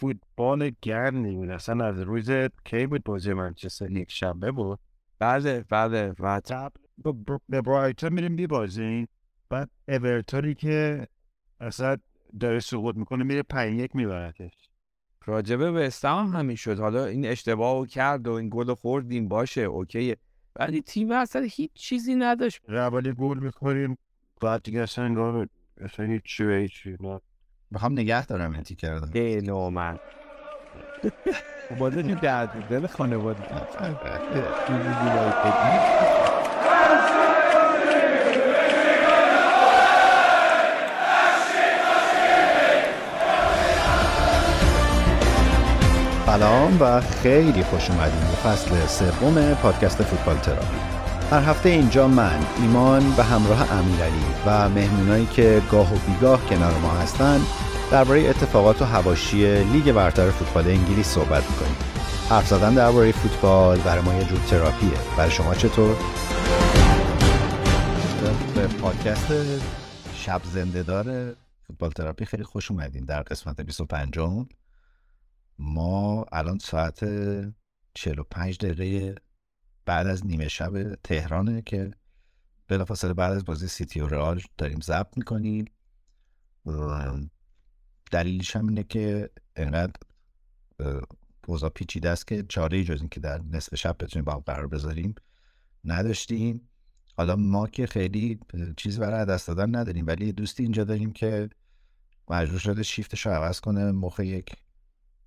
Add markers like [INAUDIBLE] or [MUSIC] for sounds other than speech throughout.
فوتبال گرم بود اصلا از روز کی بود بازی منچستر یک شنبه بود؟ بله بله و به برایتون میریم بیبازین بعد اورتونی که اصلا داره سقوط می‌کنه میره پنج یک میبردش راجبه به هم همین شد. حالا این اشتباه رو کرد و این گل خوردیم باشه اوکیه. ولی تیم اصلا هیچ چیزی نداشت. روالی گل می‌خوریم. بعد دیگه اصلا انگار اصلا هیچ چی به هم نگه دارم انتی کردم. ای نومن. [LAUGHS] بازه درد دل خانواده. سلام و خیلی خوش اومدیم به فصل سوم پادکست فوتبال تراپی. هر هفته اینجا من ایمان به همراه امیرعلی و مهمونایی که گاه و بیگاه کنار ما هستن درباره اتفاقات و هواشی لیگ برتر فوتبال انگلیس صحبت می‌کنیم. حرف زدن درباره فوتبال برای ما یه جور تراپیه. برای شما چطور؟ به پادکست شب زنده دار فوتبال تراپی خیلی خوش اومدین. در قسمت 25 ما الان ساعت 45 دقیقه بعد از نیمه شب تهرانه که بلافاصله بعد از بازی سیتی و رئال داریم ضبط می‌کنیم. دلیلش هم اینه که انقدر اوضاع پیچیده است که چاره جز که در نصف شب بتونیم با هم قرار بذاریم نداشتیم. حالا ما که خیلی چیز برای دست دادن نداریم ولی دوستی اینجا داریم که مجبور شده شیفتش رو عوض کنه موقع یک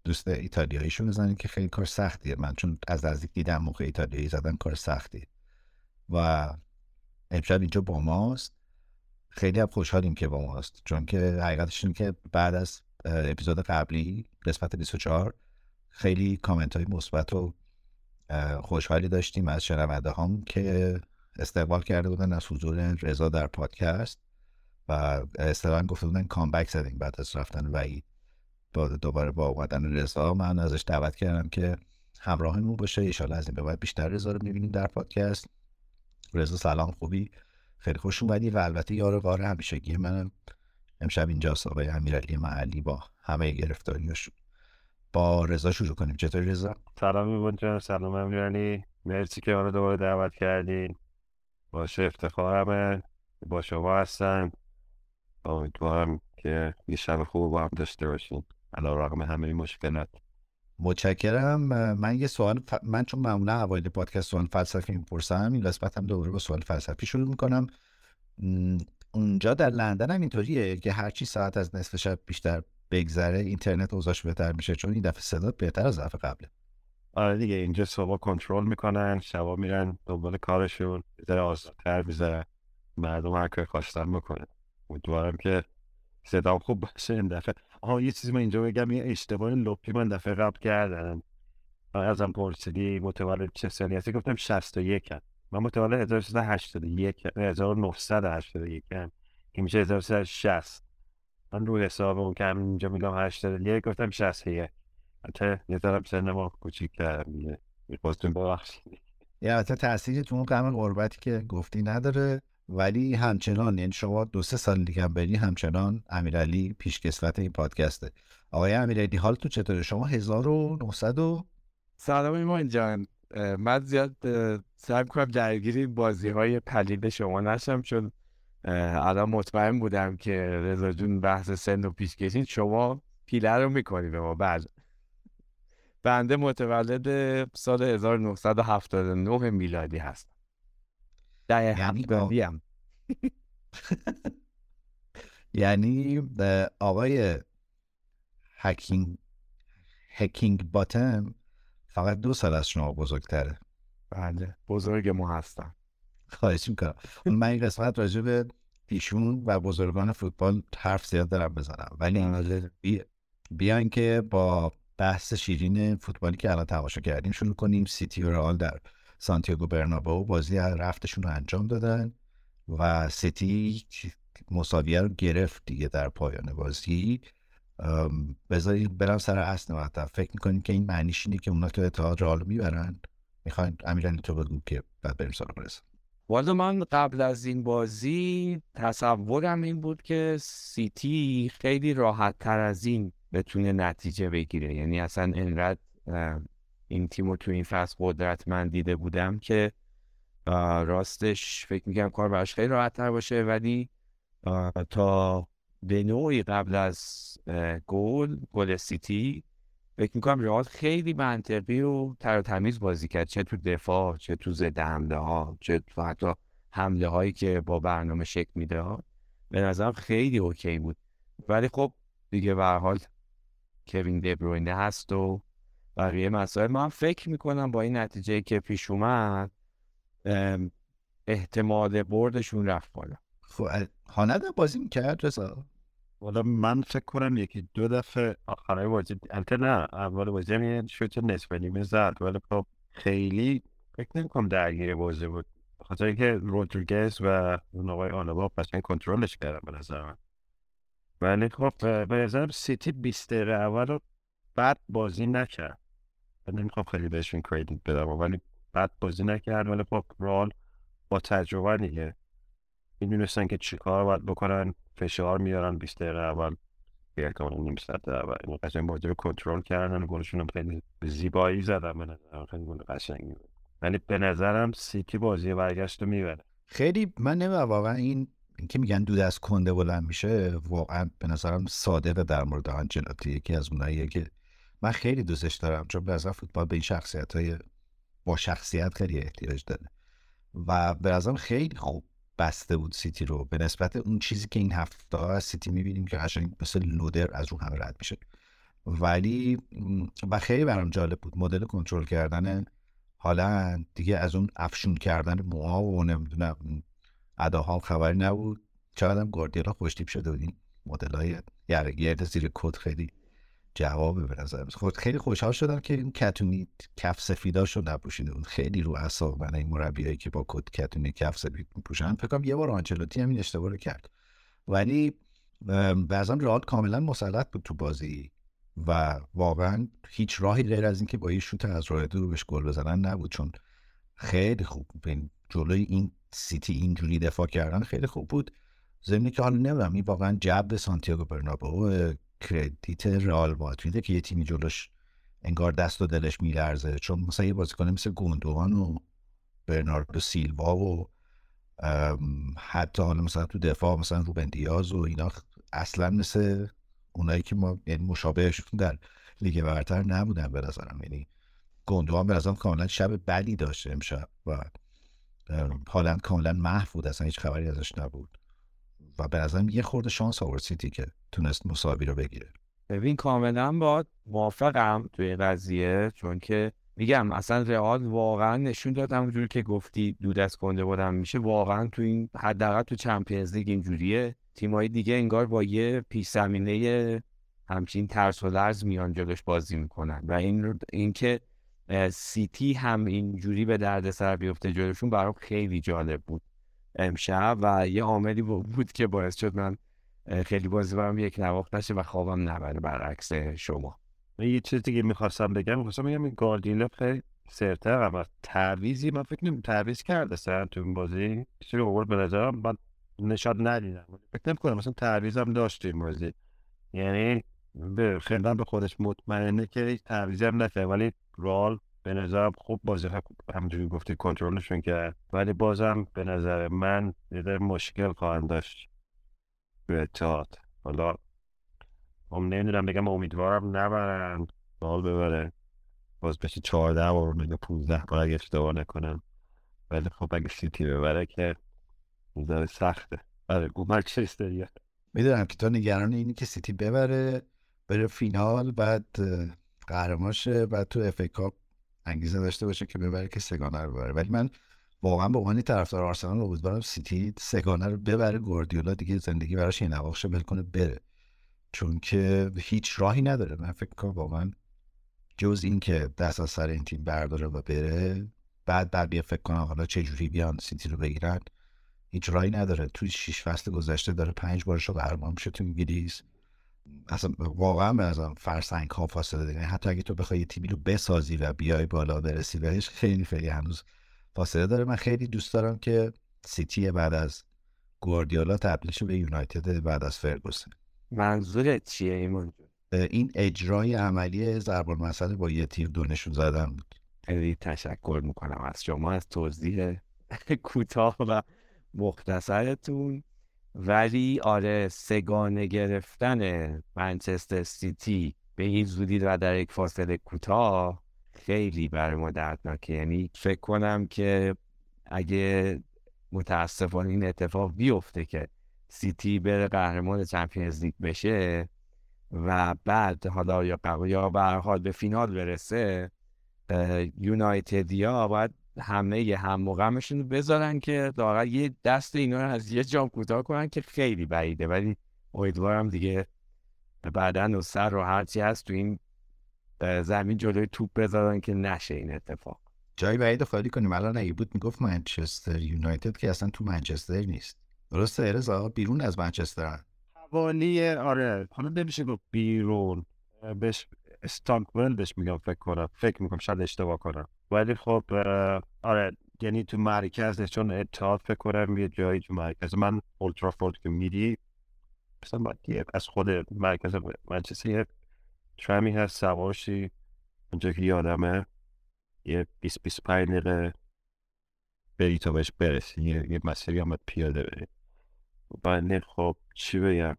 دوست ایتالیاییشو بزنید که خیلی کار سختیه. من چون از نزدیک دیدم موقع ایتالیایی زدن کار سختی. و امشب اینجا با ماست. خیلی هم خوشحالیم که با ماست. چون که حقیقتش اینه که بعد از اپیزود قبلی قسمت 24 خیلی کامنت های مثبت و خوشحالی داشتیم از شنونده هم که استقبال کرده بودن از حضور رضا در پادکست و اصطلاحا گفته بودن کامبک زدیم بعد از رفتن وعید دوباره با اومدن رضا من ازش دعوت کردم که همراهمون باشه. ایشالا از این به بعد بیشتر رضا رو می‌بینیم در پادکست. رضا سلام خوبی؟ خیلی خوش اومدی و البته یار وار همیشگی منم امشب اینجا آقای امیرعلی معلی با همه گرفتاریاش با رضا شروع کنیم. چطوری رضا؟ سلام میبون جان سلام امیرعلی. مرسی که ما دوباره دعوت کردین. باشه افتخارمه با شما هستم. امیدوارم که یه شب خوب با هم داشته باشیم علا رقم همه این مشکلات متشکرم. من یه سوال من چون معمولا اوایل پادکست سوال فلسفی می‌پرسم این قسمت هم دوباره با سوال فلسفی شروع می‌کنم. اونجا در لندن هم اینطوریه که هرچی ساعت از نصف شب بیشتر بگذره اینترنت اوضاعش بهتر میشه چون این دفعه صدا بهتر از دفعه قبله. آره دیگه اینجا صبح کنترل می‌کنن شبا میرن دنبال کارشون بذاره آزادتر می‌ذاره مردم هر کار خواستن می‌کنه امیدوارم که صدام خوب باشه این دفعه. آها یه چیزی من اینجا بگم یه اشتباه لپی من دفعه قبل کردم. ازم پرسیدی متولد چه سالی هستی؟ گفتم 61 هم. من متولد 1381 1981 هم که میشه 1360 من روی حساب اون که اینجا میگم 81 گفتم 61 حتی یه طرف سن ما کوچیک کردم می‌خواستیم ببخشید یه حتی تأثیری تو اون قمر قربتی که گفتی نداره. ولی همچنان یعنی شما دو سه سال دیگه هم بری همچنان امیرعلی پیشکسوت این پادکسته. آقای امیرعلی حال تو چطوره؟ شما 1900 و سلام ایمان جان. من زیاد سعی کنم درگیری بازی های پلید شما نشم چون الان مطمئن بودم که رضا جون بحث سن و پیش کشید شما پیله رو می‌کنی به ما. بعد بنده متولد سال 1979 میلادی هستم یعنی هم یعنی آقای هکینگ هکینگ باتم فقط دو سال از شما بزرگتره بله بزرگ ما هستم خواهش می‌کنم من این قسمت راجع به ایشون و بزرگان فوتبال حرف زیاد دارم بزنم ولی. بیاین که با بحث شیرین فوتبالی که الان تماشا کردیم شروع کنیم سیتی و رئال در سانتیاگو برنابو بازی رفتشون رو انجام دادن و سیتی مساویه رو گرفت دیگه در پایان بازی. بذارید برم سر اصل مطلب. فکر می‌کنیم که این معنیش اینه که اونا تو اتحاد رئال می‌برن؟ می‌خواین امیرعلی تو بگو که بعد بریم سراغ رسم والا من قبل از این بازی تصورم این بود که سیتی خیلی راحت تر از این بتونه نتیجه بگیره. یعنی اصلا انقدر این تیم رو تو این فصل قدرتمند دیده بودم که راستش فکر می‌کنم کار براش خیلی راحت تر باشه. ولی تا به نوعی قبل از گل گل سیتی فکر می‌کنم رئال خیلی منطقی و تر تمیز بازی کرد. چه تو دفاع چه تو ضد حمله ها چه تو حتی حمله هایی که با برنامه شکل میده. ها به نظرم خیلی اوکی بود. ولی خب دیگه به حال کوین دبروینه هست و بقیه مسائل. من فکر می‌کنم با این نتیجه که پیش اومد احتمال بردشون رفت بالا. خب هانده بازی می‌کرد رضا؟ والا من فکر کنم یکی دو دفعه آخرای بازی البته نه اول بازی هم یه شوت نصف نیمه زد. ولی خب خیلی فکر نمی‌کنم درگیر بازی بود. خاطر اینکه رودریگز و اون آقای آلبا قشنگ کنترلش کردن به نظر من. ولی خب به نظر سیتی 20 دقیقه اول رو بد بازی نکرد. نمی‌خوام خیلی بهشون کردیت بدم ولی بد بازی نکرد ولی خب رال با تجربه دیگه. می‌دونستن که چیکار باید بکنن فشار میارن 20 دقیقه اول احتمالا نیم ساعت اول. این قشنگ بازی رو کنترل کردن گلشون هم خیلی زیبایی زدن به نظرم خیلی گل قشنگی بود. ولی به نظرم سیتی بازی برگشت رو می‌بره. خیلی من نمی‌دونم واقعا این اینکه میگن دود از کنده بلند میشه واقعا به نظرم صادقه در مورد آنجلاتی یکی از اوناییه که من خیلی دوستش دارم چون به فوتبال به این شخصیت های با شخصیت خیلی احتیاج داره. و به نظرم خیلی خوب بسته بود سیتی رو. به نسبت اون چیزی که این هفته از سیتی می‌بینیم که قشنگ مثل لودر از رو همه رد میشه. ولی و خیلی برام جالب بود. مدل کنترل کردن حالا دیگه از اون افشون کردن موها و نمی‌دونم اداها خبری نبود. چقدر هم گاردیولا خوشتیپ شده بود این مدل های گرد زیر کد خیلی جواب به نظر خود خیلی خوشحال شدم که این کتونی کف سفیداشو نپوشیده بود. خیلی رو اعصاب من این مربیایی که با کت کتونی کف سفید میپوشن. فکر کنم یه بار آنچلوتی هم این اشتباه رو کرد. ولی بعضا رئال کاملا مسلط بود تو بازی و واقعا هیچ راهی غیر از اینکه با یه شوت از راه دور بهش گل بزنن نبود. چون خیلی خوب جلوی این سیتی اینجوری دفاع کردن خیلی خوب بود. زمینی که حالا نمی‌دونم این واقعا جب سانتیاگو برنابو کردیت رئال مادریده که یه تیمی جلوش انگار دست و دلش میلرزه. چون مثلا یه بازیکن مثل گوندوان و برناردو سیلوا و حتی حالا مثلا تو دفاع مثلا روبن دیاز و اینا اصلا مثل اونایی که ما یعنی مشابهشون در لیگ برتر نبودن به نظرم. یعنی گوندوان به نظرم کاملا شب بدی داشته امشب و هالند کاملا محو بود اصلا هیچ خبری ازش نبود. و به نظرم یه خورده شانس آورد سیتی که تونست مساوی رو بگیره. ببین کاملا با موافقم توی قضیه چون که میگم اصلا رئال واقعا نشون داد همونجوری که گفتی دود از کنده بودم میشه. واقعا تو این حداقل تو چمپیونز لیگ اینجوریه. تیمایی دیگه انگار با یه پیش زمینه همچین ترس و لرز میان جلوش بازی می‌کنن. و این اینکه سیتی هم اینجوری به درد سر بیفته جلوشون برام خیلی جالب بود. امشب و یه عاملی بود که باعث شد من خیلی بازی برم یک نواخت نشه و خوابم نبره برعکس شما. یه چیز دیگه می‌خواستم بگم می‌خواستم بگم این گاردیلا خیلی سرتر اما تعویزی من فکر نمی تعویز کرده سر تو این بازی. چیزی رو به نظرم من نشاد ندیدم. فکر نمی کنم مثلا تعویز هم داشت این بازی. یعنی خیلی به خودش مطمئنه که تعویزی هم ولی رال به نظرم خوب بازی همونجوری گفتی کنترلشون کرد. ولی بازم به نظر من یه مشکل خواهند داشت به اتحاد. حالا هم نمی‌دونم بگم امیدوارم نبرن بال ببره. باز بشه چهارده بار میگه پونزده بار اگه اشتباه نکنم. ولی خب اگه سیتی ببره یه ذره سخته. آره go منچستر می‌دونم که تو نگران اینی که سیتی ببره بره فینال بعد قهرمان شه بعد تو FA Cup انگیزه داشته باشه که ببره که سه‌گانه رو ببره. ولی من واقعا به عنوان طرفدار آرسنال امیدوارم سیتی سه‌گانه رو ببره گواردیولا دیگه زندگی براش این نواخشه ول کنه بره. چون که هیچ راهی نداره. من فکر کنم واقعا جز این که دست از سر این تیم برداره و بره بعد بعد بیا فکر کنم حالا چه جوری بیان سیتی رو بگیرن هیچ راهی نداره. توی شیش فصل گذشته داره پنج بارش رو قهرمان میشه تو انگلیس. اصلا واقعا نظرم فرسنگ ها فاصله داره. حتی اگه تو بخوای تیمی رو بسازی و بیای بالا برسی بهش خیلی خیلی هنوز فاصله داره. من خیلی دوست دارم که سیتی بعد از گواردیولا تبدیل به یونایتد بعد از فرگوسن. منظورت چیه ایمان این اجرای عملی ضرب المثل با یه تیر دونشون زدن بود. خیلی تشکر می‌کنم از شما از توضیح کوتاه و مختصرتون. ولی آره سگانه گرفتن منچستر سیتی به این زودی و در یک فاصله کوتاه خیلی برای ما دردناکه. یعنی فکر کنم که اگه متاسفانه این اتفاق بیفته که سیتی بره قهرمان چمپیونز لیگ بشه و بعد حالا یا یا به حال به فینال برسه یونایتدیا باید همه یه هم رو بذارن که دارن یه دست اینا رو از یه جام کوتاه کنن که خیلی بعیده. ولی امیدوارم دیگه بعدا و سر و هرچی هست تو این زمین جلوی توپ بذارن که نشه این اتفاق. جای بعید خالی کنیم. الان اگه بود می‌گفت منچستر یونایتد که اصلا تو منچستر نیست. درسته ارزا بیرون از منچستر حوالی آره. حالا نمیشه گفت بیرون. بهش استانکول بهش میگم فکر کنم. فکر می‌کنم شاید اشتباه کنم. ولی خب آره یعنی تو مرکز چون اتحاد فکر کنم یه جایی تو مرکز. من اولترافورد که میری مثلا از خود مرکز منچستر یه ترمی هست سوارشی اونجا که یادمه یه 20 25 دقیقه بری تا بهش برسی. یه, یه مسیری هم پیاده بری. بله خب چی بگم؟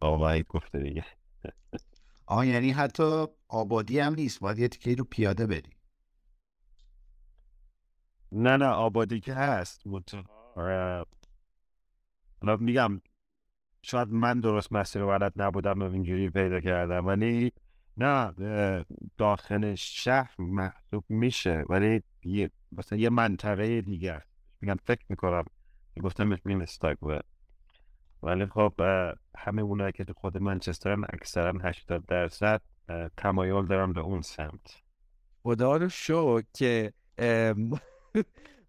آقا گفته دیگه. [LAUGHS] آه یعنی حتی آبادی هم نیست. باید یه تیکه رو پیاده بری. نه نه آبادی که هست. حالا میگم شاید من درست مسیر بلد نبودم و اینجوری پیدا کردم. ولی نه داخل شهر محسوب میشه. ولی یه مثلا یه منطقه دیگه. میگم فکر می‌کنم گفتم میگم استاک ولی خب همه اونایی که تو خود منچسترن اکثرا 80 درصد تمایل دارم به اون سمت. خدا رو شو که [LAUGHS]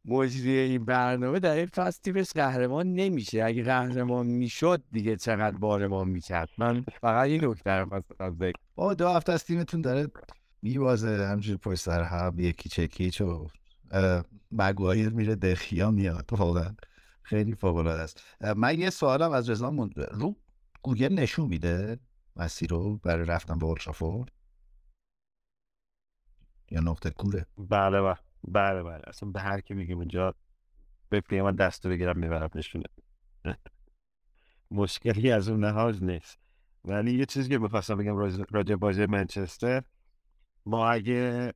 مجری این برنامه در این فصل تیمش قهرمان نمیشه. اگه قهرمان می‌شد دیگه چقدر بارمان می‌کرد. من فقط این نکته رو خواستم ذکر با دو هفته از تیمتون داره میبازه همجور پشت سر هم یکی چکیچ و مگوایر میره دخیا میاد. واقعا خیلی فوق است. من یه سوالم از رضا رو گوگل نشون میده؟ مسیر رو برای رفتن به اولترافورد یا نقطه کوره؟ بله بله بله بله. اصلا به هر کی میگیم اونجا به من دست بگیرم می‌برم نشونه. مشکلی از اون لحاظ نیست. ولی یه چیزی که می‌خواستم بگم راجع بازی منچستر ما اگه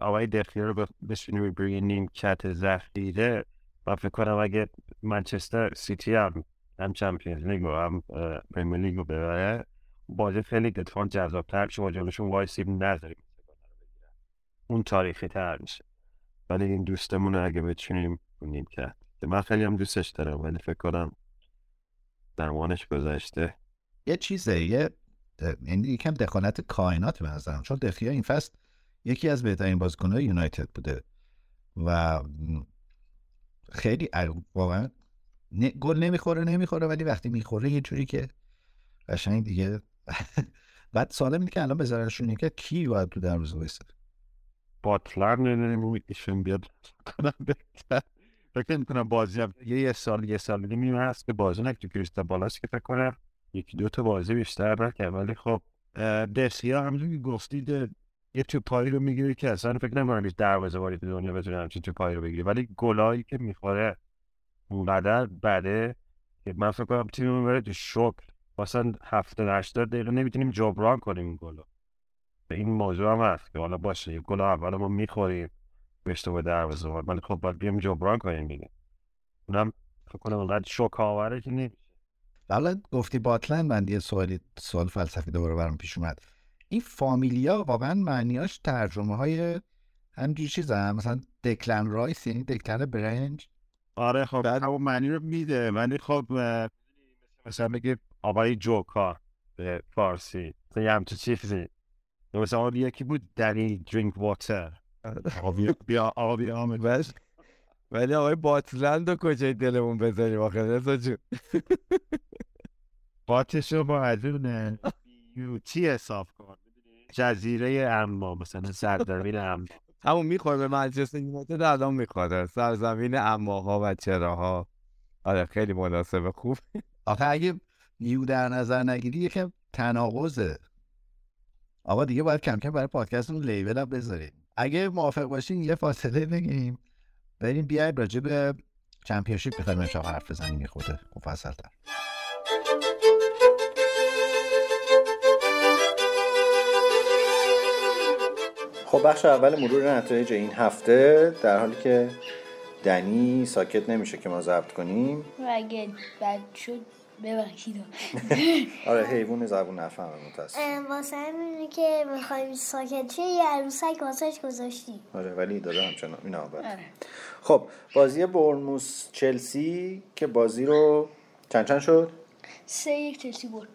آقای دخیه رو بشینیم روی نیم کت ذخیره و فکر کنم اگه منچستر سیتی هم هم چمپیونز لیگ و هم پریمیر لیگ رو ببره بازی خیلی دفعان جذابتر میشه و جلوشون وایسیم نذاریم. اون تاریخی تر میشه. ولی این دوستمون رو اگه بتونیم کنیم که من خیلی هم دوستش دارم ولی فکر کنم درمانش گذشته. یه چیزه یه این یکم دخالت کائنات به نظرم چون دخیا این فصل یکی از بهترین بازیکن‌های یونایتد بوده و خیلی واقعا. گل نمی‌خوره نمی‌خوره ولی وقتی می‌خوره یه جوری که قشنگ دیگه [LAUGHS] بعد سالم اینه که الان بذارنشون که کی باید تو دروازه وایسه؟ باتلر نمیشون بیاد. [LAUGHS] کنم فکر کنم بازی هم یه سال یه سال نیم هست که بازی نک تو کریستا بالاست که فکر کنم یکی دو تا بازی بیشتر نکرد. ولی خب دسیا همونجور که گفتید یه تو پایی رو می‌گیری که اصلا فکر نمی‌کنم هیچ دروازه وارد دنیا بتونه همچین تو پایی رو بگیری ولی گلایی که می‌خوره اونقدر بده که من فکر کنم تیم بره تو شوک مثلا هفته هشتاد دقیقه نمی‌تونیم جبران کنیم این گلا به این موضوع هم هست که حالا باشه یه گل اول ما می‌خوریم به دروازه ولی خب باید بیام جبران کنیم دیگه. اونم فکر کنم اونقدر شوک آوره که نمیشه. حالا گفتی باتلند من یه سوالی سوال فلسفی دوباره برام پیش اومد. این فامیلیا واقعا معنیاش ترجمه های همجور چیز هم مثلا دکلن رایس یعنی دکلن برنج. آره خب بعد همون معنی رو میده ولی خب مثلا بگه آقای جوکا به فارسی مثلا یه همچه چیزی. مثلا یکی بود دنی درینک واتر. آبی [LAUGHS] بیا آبی آمد. ولی آقای باتلند رو کجای دلمون بذاریم آخه؟ رضا جون. باتش رو با از [LAUGHS] اون یوتی حساب کن. جزیره اما مثلا سرزمین اما. همون می‌خوره به منچستر یونایتد الان می‌خوره. سرزمین اماها و چراها. آره خیلی مناسب خوب. آخه اگه نیو در نظر نگیری یکم تناقضه. آقا دیگه باید کم کم برای پادکستمون لیبل هم بذاریم. اگه موافق باشین یه فاصله بگیریم. بریم بیایم راجع به چمپیونشیپ بخوایم امشب حرف بزنیم یه خورده مفصل‌تر. خب بخش اول مرور نتایج این هفته در حالی که دنی ساکت نمیشه که ما ضبط کنیم. و اگه بد شد ببخشید. [LAUGHS] آره حیوان زبون نفهمه متاسف واسه همینه که می‌خوایم ساکت شه یه عروسک واسهش گذاشتیم. آره ولی داره همچنان اینا بعد آره. خب بازی برنموس چلسی که بازی رو چند چند شد؟ سه یک چلسی برد.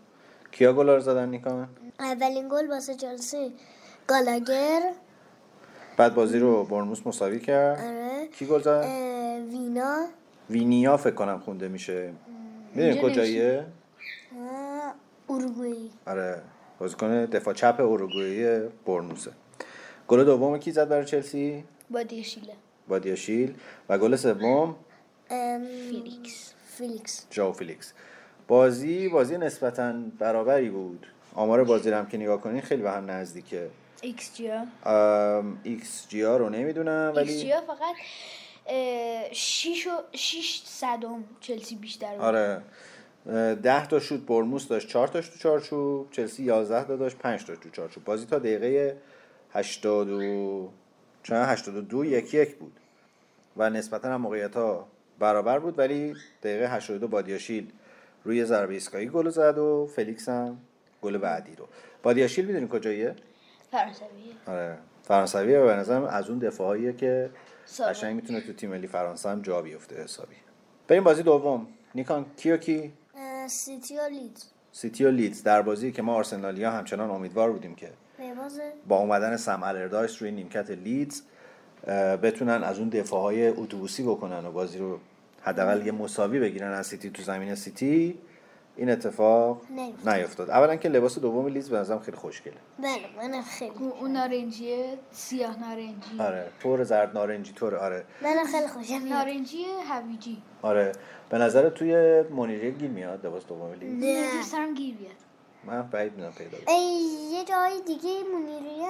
کیا گلا رو زدن نیکان اولین گل واسه چلسی. گالاگر. بعد بازی رو برنموس مساوی کرد. آره. کی گل زد؟ وینا. وینیا فکر کنم خونده میشه. می‌دونی کجاییه؟ اه، اروگوئه آره. بازیکن دفاع چپ اوروگوئه برنموسه گل دوم کی زد برای چلسی؟ با دیشیله بادیاشیل. و گل سوم؟ ام، فیلیکس. فیلیکس. ژائو فیلیکس. بازی بازی نسبتا برابری بود. آمار بازی رو هم که نگاه کنین خیلی به هم نزدیکه. ایکس جیا ایکس جی ها رو نمی‌دونم ایکس ولی جیا فقط اه، شیش و شیش صدم چلسی بیشتر بود. آره. ده تا شوت بورنموث داشت چهار تاش تو چارچوب چلسی 11 تا داشت 5 تاش تو چارچوب. بازی تا دقیقه 80 و چند 82 یکی یک بود. و نسبتا هم موقعیت ها برابر بود ولی دقیقه 82 بادیاشیل روی ضربه ایستگاهی گل زد و فلیکس هم گل بعدی رو. بادیاشیل می‌دونی کجاییه؟ فرانسویه. آره. فرانسویه و به نظرم از اون دفاعیه که. قشنگ می‌تونه تو تیم ملی فرانسه هم جا بیفته حسابی. بریم بازی دوم. نیکان کیو کی؟ سیتی و لیدز. سیتی و لیدز. در بازی که ما آرسنالیا همچنان امیدوار بودیم که با اومدن سم آلاردایس روی نیمکت لیدز بتونن از اون دفاعهای اتوبوسی بکنن و بازی رو حداقل یه مساوی بگیرن از سیتی تو زمین سیتی. این اتفاق نیفتاد. اولا که لباس دوم لیدز به نظرم خیلی خوشگله. بله منم خیلی اون نارنجیه سیاه نارنجی. آره طور زرد نارنجی طور آره. منم خیلی خوشم میاد نارنجی هویجی. آره. به نظر توی منیریه گیر میاد لباس دوم لیدز نه دارم گیر بیاد. من بعید می‌دونم پیدا یه جای دیگه منیریه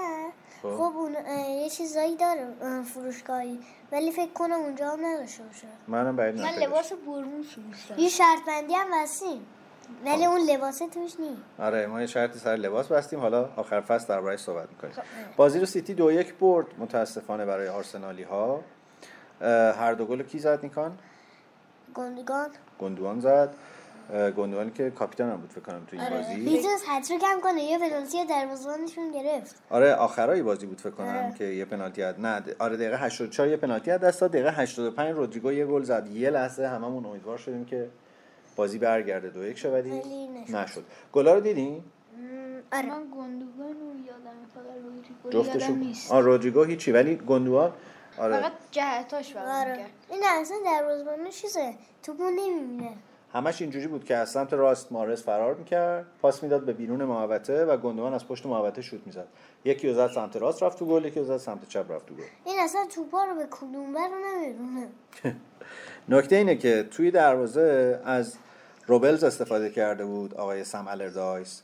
خب. خب اون یه چیزایی داره اه، فروشگاهی. ولی فکر کنم اونجا هم نداشته باشه. منم بعید من لباس دوست دارم. یه شرط بندی هم بستیم ولی اون لباسه توش نی آره ما یه شرطی سر لباس بستیم. حالا آخر فصل درباره‌اش صحبت می‌کنیم. بازی رو سیتی دو یک برد متاسفانه برای آرسنالی ها هر دو گل کی زد نیکان؟ گندگان. گندوان زد. اه، گندوانی که کاپیتان هم بود فکر کنم تو این بازی. لیزوس هتریک هم کنه. یه پنالتی دروازه‌بانشون گرفت. آره آخرای بازی بود فکر کنم آره. که یه پنالتی had. نه آره دقیقه 84 یه پنالتی از دست داد. دقیقه 85 رودریگو یه گل زد. یه لحظه هممون امیدوار شدیم که بازی برگرده دو یک شه ولی نشد. گلا رو دیدین آره. من گندوگان رو یادم فقط نیست. آه رودریگو هیچی ولی گندوان آره. فقط جهتاش آره. این اصلا دروازه‌بان چیزه توپو نمی‌بینه. همش اینجوری بود که از سمت راست مارس فرار می‌کرد پاس می‌داد به بیرون محوطه و گندوان از پشت محوطه شوت می‌زد. یکی رو زد سمت راست رفت تو گل یکی رو زد سمت چپ رفت تو گل. این اصلا توپا رو به کدوم بر رو نمی‌دونه [LAUGHS] نکته اینه که توی دروازه از روبلز استفاده کرده بود آقای سم الردایس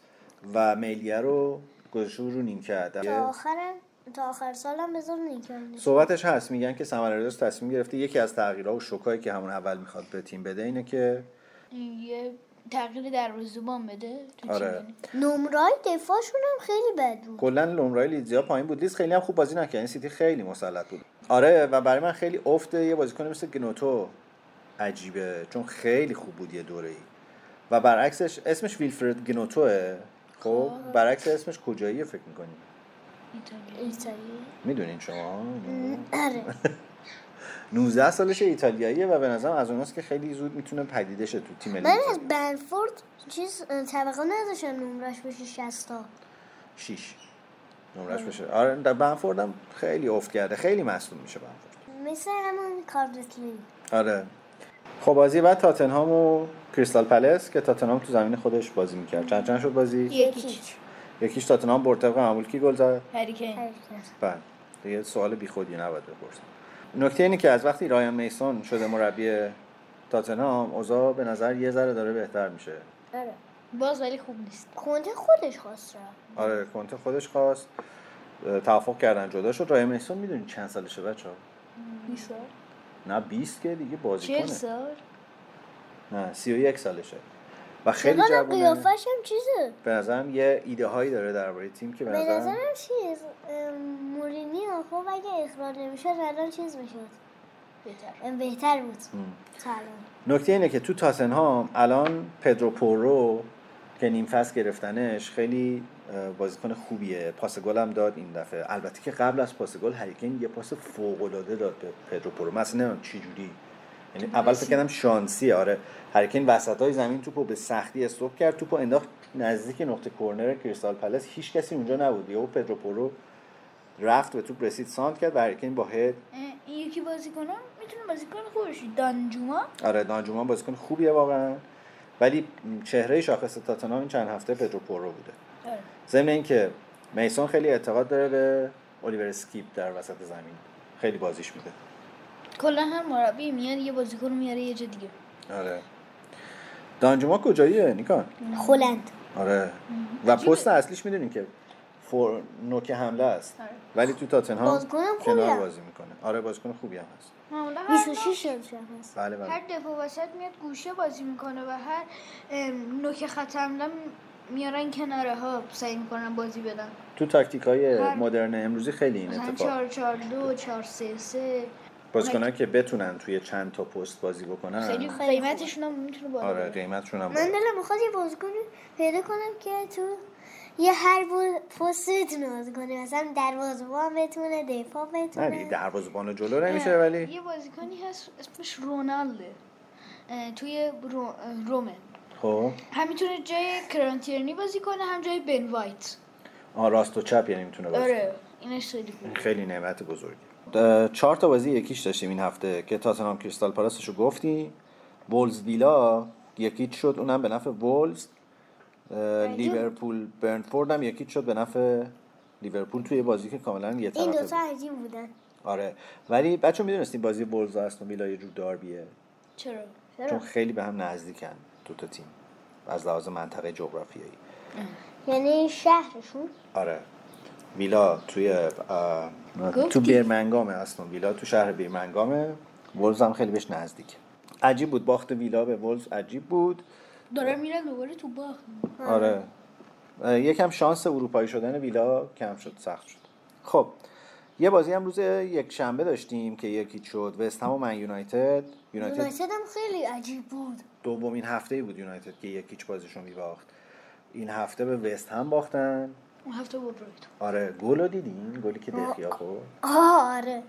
و میلیه رو گذاشته رو نیم تا کرد آخرم تا آخر سالم بذار صحبتش هست میگن که سم الردایس تصمیم گرفته یکی از تغییرها و شوکایی که همون اول می‌خواد به تیم بده اینه که یه تغییر دروازه‌بان بده تو آره. نمرای دفاعشون هم خیلی بد بود. کلا نمرای لیدزیا پایین بود. لیدز خیلی هم خوب بازی نکرد. این سیتی خیلی مسلط بود. آره و برای من خیلی افت یه بازیکن مثل گنوتو عجیبه. چون خیلی خوب بود یه دوره ای و برعکسش اسمش ویلفرد گنوتوه. خب برعکس اسمش کجاییه فکر می‌کنی؟ ایتالیا. ایتالی می‌دونین شما؟ آره. [LAUGHS] 19 سالش ایتالیاییه و به نظرم از اوناست که خیلی زود می‌تونه پدیده شه تو تیم من لیدز از بنفورد چیز طبقه نداشتن نمرش بشه 60 تا. 6 نمرش بشه. آره در بنفورد هم خیلی افت کرده. خیلی مصدوم میشه بنفورد مثل همون کاردتلی آره. خب بازی بعد تاتنهام و کریستال پلس که تاتنهام تو زمین خودش بازی می‌کرد. چند چند شد بازی؟ یکیچ. یکیش تاتنهام برد طبق معمول کی گل زد؟ هریکین بله. دیگه سوال بیخودی نباید بپرسم. نکته اینه که از وقتی رایان میسون شده مربی تاتنهام اوضاع به نظر یه ذره داره بهتر میشه. آره. باز ولی خوب نیست. کنته خودش خواست را آره کنته خودش خواست. توافق کردن جدا شد. رای میسون می‌دونی چند سالشه بچه 20 سال؟ نه 20 که دیگه بازی 40 کنه سال؟ نه 31 سالشه. و خیلی چقدر جوونه. قیافش هم چیزه؟ به نظرم یه ایده هایی داره درباره تیم که به به نظرم نظرم چیز ام، مورینیو خب اگه اخراج نمی‌شد الان چیز می‌شد. بهتر. بهتر بود. نکته اینه که تو تاتنهام الان پدرو پورو که نیم فصل گرفتنش خیلی بازیکن خوبیه. پاس گل هم داد این دفعه. البته که قبل از پاس گل هریکین یه پاس فوق العاده داد به پدرو پورو. مثلا چی جوری یعنی اول فکر کردم شانسی آره. هریکین وسط های زمین توپو به سختی استپ کرد توپو انداخت نزدیک نقطه کرنر کریستال پالاس. هیچ کسی اونجا نبود. یهو پدرو پورو رفت به توپ رسید سانتر کرد و هریکین با هد. این یکی بازیکن می‌تونه بازیکن خوب باشه. دانجوما. آره دانجوما بازیکن خوبیه واقعا. ولی چهره شاخص تاتنهام این چند هفته پدرو پورو بوده. آره. ضمن اینکه میسون خیلی اعتقاد داره به الیور اسکیپ در وسط زمین. خیلی بازیش میده. کلا هر مربی میاد یه بازیکن میاره یه جا دیگه. آره. دانجوما کجاییه نیکان؟ هلند. آره. و پست اصلیش می‌دونین که فور نوک حمله است. آره. ولی تو تاتنهام بازیکن کنار. بازی می‌کنه. آره بازیکن خوبی هم هست. معمولا هر 26 سالش هم هست. بله بله. هر دفعه وسط میاد گوشه بازی می‌کنه و هر نوک خط حمله میارن کناره ها سعی می‌کنن بازی بدن. تو تاکتیک های هر- مدرن امروزی خیلی این اتفاق 4 4 2 4 3 3 بازیکنان که بتونن توی چند تا پست بازی بکنن. خیلی قیمتشون هم می‌تونه بالا آره. قیمتشون هم من. دلم می‌خواد یه بازیکنی پیدا کنم که تو یه هر بود پست بتونه بازی کنه مثلا دروازه‌بان بتونه دفاع نه بتونه دروازه‌بان جلو نمیشه ولی یه بازیکنی هست اسمش رونالده. اه، توی رو... رومه. خب. هم می‌تونه جای کیران تیرنی بازی کنه هم جای بن وایت. آه راست و چپ یعنی می‌تونه بازی آره اینش خیلی خوبه. خیلی نعمت بزرگی. چهار تا بازی یکیش داشتیم این هفته که تاتنهام کریستال پالاسشو گفتی. وولز ویلا یک هیچ شد اونم به نفع وولز. اه، لیورپول برنتفورد هم یک هیچ شد به نفع لیورپول توی بازی که کاملا یه طرفه بود. دوتا عجیب بودن. آره ولی بچه می‌دونستیم بازی وولز و استون ویلا یه جور داربیه. چرا؟ چون خیلی به هم نزدیکن دو تا تیم از لحاظ منطقه جغرافیایی. یعنی شهرشون؟ آره. ویلا توی؟ تو بیرمنگامه استون ویلا تو شهر بیرمنگامه. ولز هم خیلی بهش نزدیک عجیب بود. باخت ویلا به ولز. عجیب بود. داره میره دوباره تو باخت. آره. اه، یکم شانس اروپایی شدن ویلا کم شد سخت شد. خب یه بازی هم روز یک شنبه داشتیم که یکی شد. وست هم و من یونایتد. یونایتد یونایتد هم خیلی عجیب بود. دومین هفته بود یونایتد که یکیچ بازیشون میباخت. این هفته به وست هم باختن. اون هفته با برایتون آره گل دیدین؟ گلی که دخیا خورد آره.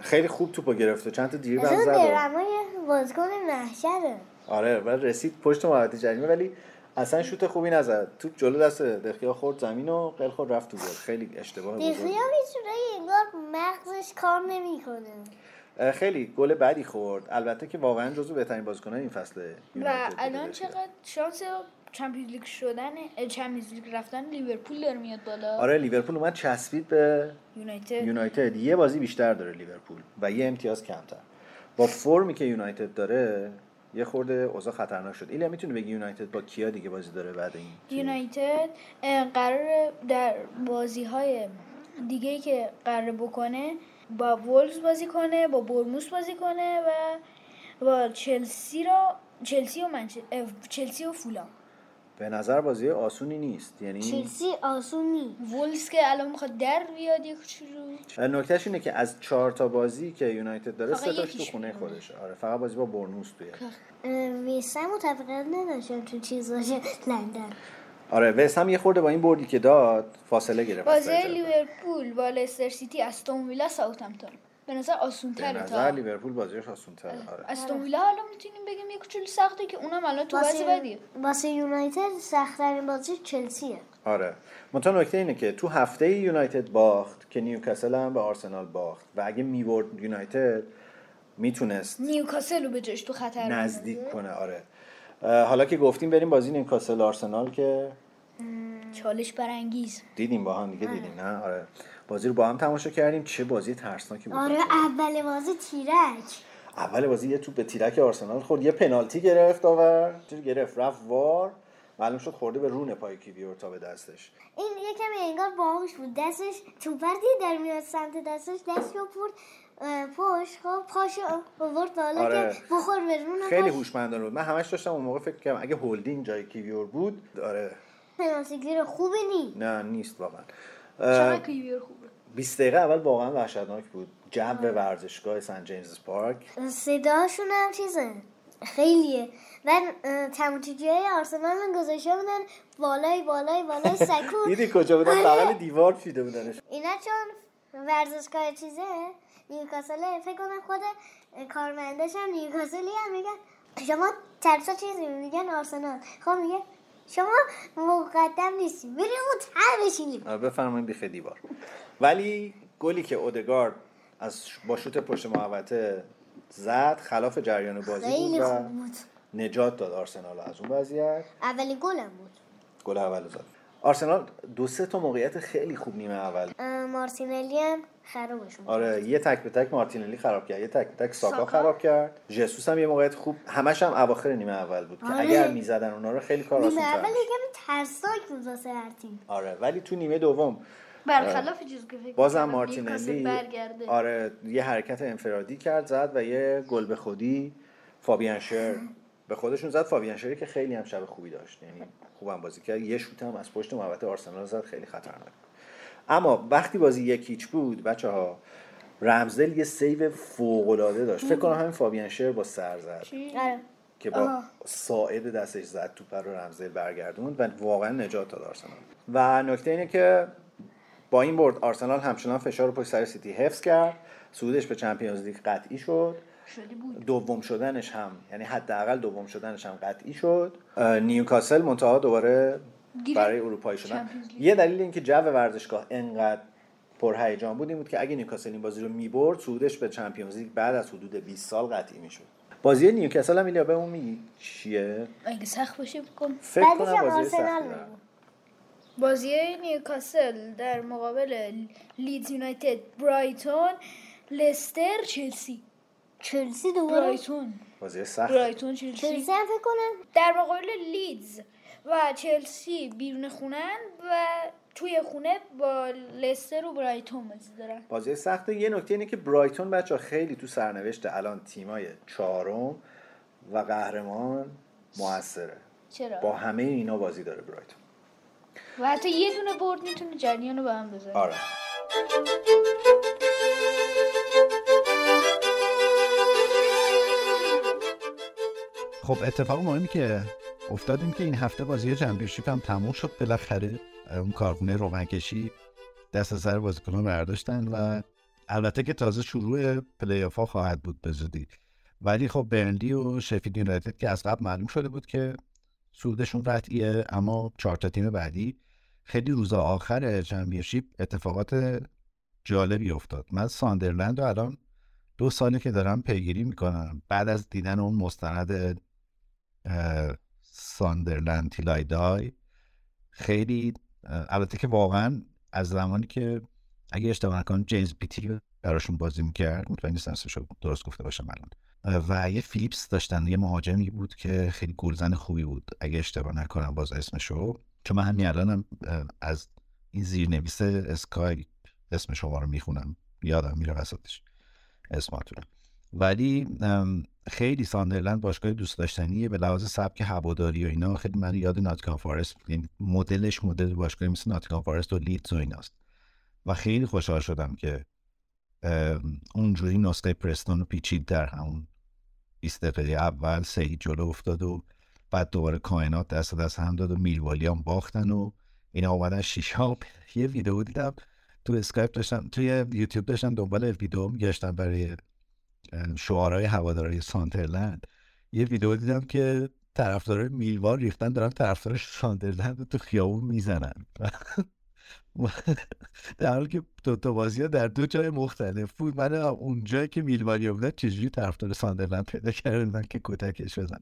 خیلی خوب توپو گرفت و چند تا دریبل اصلا زد درمای بازیکن محشره. آره و رسید پشت محوطه جریمه ولی اصلا شوت خوبی نزد. توپ جلو دست دخیا خورد زمین و قل خورد رفت تو گل. خیلی اشتباه دخیا بزرگ یه انگار مغزش کار نمی‌کنه. خیلی گل بدی خورد. البته که واقعا جزو بهترین بازیکنان این فصل و الان دخیا. چقدر شانس چمپیونز لیگ شدن چمپیونز لیگ رفتن لیورپول داره میاد بالا. آره لیورپول اومد چسبید به یونایتد. یونایتد. یه بازی بیشتر داره لیورپول و یه امتیاز کمتر. با فرمی که یونایتد داره یه خورده اوضاع خطرناک شد. ایلیا می‌تونه بگی یونایتد با کیا دیگه بازی داره بعد این؟ یونایتد قرار در بازی های دیگه ای که قرار بکنه با وولز بازی کنه با برموس بازی کنه و با چلسی رو چلسی و منچ... چلسی و فولام. به نظر بازی آسونی نیست. یعنی چلسی آسونی. وولز که الان می‌خواد در بیاد یک شروع. نکتهش اینه که از چهار تا بازی که یونایتد داره سه تاش تو خونه. خودشه. آره فقط بازی با برنوس توی ویسم متفقیت نداشتم تو چیز باشه لندن. آره وست هم یه خورده با این بردی که داد فاصله گرفت از بازی. لیورپول با لستر سیتی استون ویلا ساوثهمپتون به نظر آسون تره نظر تا لیورپول بازیش آسون تره آره. استون ویلا حالا می‌تونیم بگیم یک کوچولو سخته که اونم الان تو وضع بدیه. واسه یونایتد سختترین بازی چلسیه. آره. منتها نکته اینه که تو هفته یونایتد باخت که نیوکاسل هم به آرسنال باخت و اگه می‌برد یونایتد می‌تونست نیوکاسل رو به جاش تو خطر نزدیک. کنه آره. حالا که گفتیم بریم بازی نیوکاسل آرسنال که چالش برانگیز. دیدیم با هم دیگه دیدیم نه؟ آره. بازی رو با هم تماشا کردیم. چه بازی ترسناکی بود. آره اول بازی تیرک. اول بازی یه توپ به تیرک آرسنال خورد. یه پنالتی گرفت آور. چیز گرفت. رفت وار. معلوم شد خورده به رون پای کیویور تا به دستش. این یکم انگار باهوش بود. دستش توپردی در میاد. سمت دستش دست رو اه، پشت. خب پاشو آورد بالا آره. که بخور به رون خیلی پاش. هوشمندانه بود. من همش داشتم اون موقع فکر کردم اگه هولدینگ جای کیویور بود آره. پنالتیگیر خوبی نی نه نیست واقعا. چقدر کلیور خوبه 20 دقیقه اول واقعا وحشتناک بود. جو ورزشگاه سن جیمز پارک. صداشون هم چیزه. خیلیه. و اه، تماشاگرای های آرسنال هم گذاشته بودن. بالای بالای بالای سکو [LAUGHS] دیدی کجا بودن؟ آره. بغل دیوار چیده بودنش. اینا چون ورزشگاه چیزه نیوکاسل فکر کنم خود کارمندش هم نیوکاسلی هم میگن شما ترسا چیزی میگن آرسنال. خب میگه شما مقدم نیستی. بریم اون تر بشینیم. بفرمایید بیخ دیوار. ولی گلی که اودگارد از با شوت پشت محوطه زد خلاف جریان بازی بود و نجات داد آرسنال از اون وضعیت. اولین گلم بود. گل اول زد. آرسنال دو سه تا موقعیت خیلی خوب نیمه اول. مارتینلی هم خرابش آره یه تک به تک مارتینلی خراب کرد یه تک به تک ساکا ساکا. خراب کرد. ژسوس هم یه موقعیت خوب همش هم اواخر نیمه اول بود که آره. اگر می‌زدن اونا رو خیلی کار نیمه آسان‌تر اول. یکم ترسناک بود واسه هر تیم. آره ولی تو نیمه دوم برخلاف چیزی که فکر بازم مارتینلی آره یه حرکت انفرادی کرد زد و یه گل به خودی فابیان شر به خودشون زد. فابیان شری که خیلی هم شب خوبی داشت یعنی خوبم بازی کرد. یه شوت هم از پشت محوطه آرسنال زد خیلی خطرناک. اما وقتی بازی یک هیچ بود بچه ها رمزدل یه سیو فوق العاده داشت. فکر کنم همین فابیان شر با سر زد. آره. که با. ساعد دستش زد توپ رو رمزدل برگردوند و واقعا نجات داد آرسنال. و نکته اینه که با این برد آرسنال همچنان فشار رو پشت سر سیتی حفظ کرد. صعودش به چمپیونز لیگ قطعی شد. دوم شدنش هم یعنی حداقل دوم شدنش هم قطعی شد. نیوکاسل منتها دوباره برای اروپایی شدن. یه دلیل اینکه جو ورزشگاه انقدر پرهیجان بود این بود که اگه نیوکاسل این بازی رو می‌برد صعودش به چمپیونز لیگ بعد از حدود 20 سال قطعی می‌شد. بازی نیوکاسل هم ایلیا به اون میگی چیه؟ اگه سخت باشه بکن فکر بعدش کنم بازی بود. بازی نیوکاسل در مقابل لیدز یونایتد برایتون لستر چلسی. چلسی دوباره؟ برایتون. بازی سخت. برایتون چلسی. چلسی هم فکر کنم. در مقابل لیدز و چلسی بیرون خونن و توی خونه با لستر و برایتون بازی دارن. بازی سخته یه نکته اینه که برایتون بچه خیلی تو سرنوشت الان تیمای چهارم و قهرمان موثره. چرا؟ با همه اینا بازی داره برایتون. و حتی یه دونه برد می‌تونه جریان رو به هم بذاره آره. خب اتفاق مهمی که افتاد این که این هفته بازی چمپیونشیپ هم تموم شد. بالاخره اون کارخونه روغنکشی دست از سر بازیکنان برداشتن و البته که تازه شروع پلی ها خواهد بود به زودی. ولی خب برنلی و شفید یونایتد که از قبل معلوم شده بود که سودشون قطعیه اما چهار تا تیم بعدی خیلی روز آخر چمپیونشیپ اتفاقات جالبی افتاد. من ساندرلند رو الان دو ساله که دارم پیگیری می‌کنم. بعد از دیدن اون مستند ساندرلند تیلای دای خیلی البته که واقعا از زمانی که اگه اشتباه نکنم جیمز بیتی براشون بازی می‌کرد مطمئن نیستم اسمشو درست گفته باشم الان. و یه فیلیپس داشتن یه مهاجمی بود که خیلی گلزن خوبی بود. اگه اشتباه نکنم باز اسمشو چون من همین الانم از این زیرنویس اسکای اسم شما رو می‌خونم. یادم میره وسطش اسماتون. ولی خیلی ساندرلند باشگاه دوست داشتنیه به لحاظ سبک هواداری و اینا. خیلی من یاد ناتیکان فارست یعنی مدلش مدل باشگاهی مثل ناتیکان فارست و لیدز و ایناست. و خیلی خوشحال شدم که اونجوری نسخه پرستون پیچید در همون 20 دقیقه اول سه جلو افتاد و بعد دوباره کائنات دست به دست هم داد و میلوالی هم باختن و اینا اومدن شیشا یه ویدیو دیدم. تو اسکایپ داشتم توی یوتیوب داشتم دنبال ویدیو میگشتم برای شعارهای هواداری ساندرلند. یه ویدیو دیدم که طرفدارای میلوال ریختن دارن طرفدار ساندرلند تو خیابون می‌زنن. [LAUGHS] در حالی که دو تا بازی ها در دو جای مختلف بود. من اون جایی که میلوالی بودن چجوری طرفدار ساندرلند پیدا کردن که کتکش بزن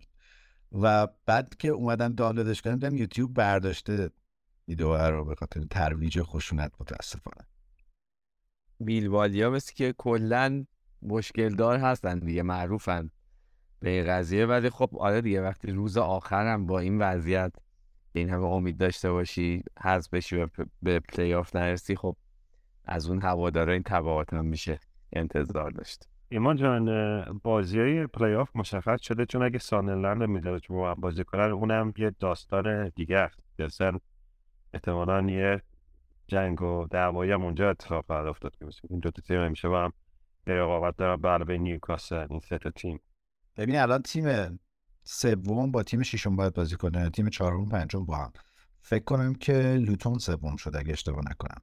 و بعد که اومدن دانلودش کردن دیدم یوتیوب برداشته ویدیو رو به خاطر ترویج خشونت متاسفانه. میلوالیا مثل که کلا مشکل دار هستن دیگه معروفن به این قضیه. ولی خب آره دیگه وقتی روز آخرم با این وضعیت این همه امید داشته باشی حذف بشی و به پلی آف نرسی خب از اون هوادارا این تبعات هم میشه انتظار داشت. ایمان جان بازی های پلی آف مشخص شده چون اگه ساندرلند میداره با هم بازی کنن اونم یه داستان دیگه است. مثلا احتمالا یه جنگ و دعوایی هم اونجا اتفاق خواهد افتاد این دو تا تیم همیشه با هم رقابت علاوه نیوکاسل این سه تا تیم. ببین الان تیم سوم با تیم ششم باید بازی کنه تیم چهارم پنجم با هم. فکر کنم که لوتون سوم شد اگه اشتباه نکنم.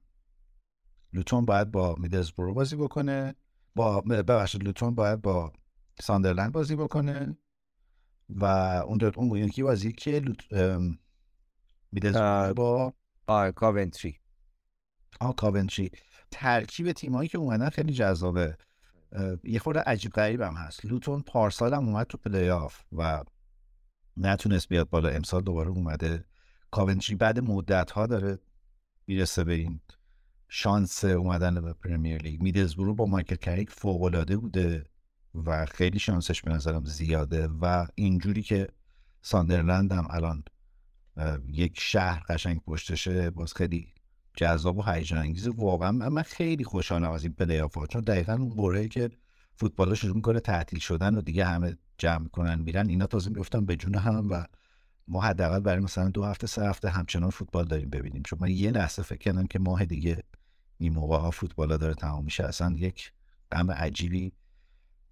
لوتون باید با میدلزبرو بازی بکنه. با ببخشید لوتون باید با ساندرلند بازی بکنه و اون دو اون یکی بازی که لوت... با آه کاونتری. آه کاونتری. ترکیب تیمایی که اومدن خیلی جذابه. یه خورده عجیب غریب هم هست. لوتون پارسال هم اومد تو پلی آف و نتونست بیاد بالا. امسال دوباره اومده. کاونتری بعد مدت ها داره می‌رسه به این شانس اومدن به پرمیر لیگ. میدلزبرو با مایکل کریک فوق العاده بوده و خیلی شانسش به نظرم زیاده و اینجوری که ساندرلند هم الان یک شهر قشنگ پشتشه باز خیلی جذاب و هیجان انگیز واقعا من خیلی خوشحالم از این پلی آف چون دقیقا اون موقعه که فوتبال شروع می‌کنه تعطیل شدن و دیگه همه جمع کنن میرن اینا تازه میفتن به جون هم و ما حداقل برای مثلا دو هفته سه هفته همچنان فوتبال داریم ببینیم. چون من یه لحظه فکر کردم که ماه دیگه این موقع ها فوتبال داره تمام میشه. اصلا یک غم عجیبی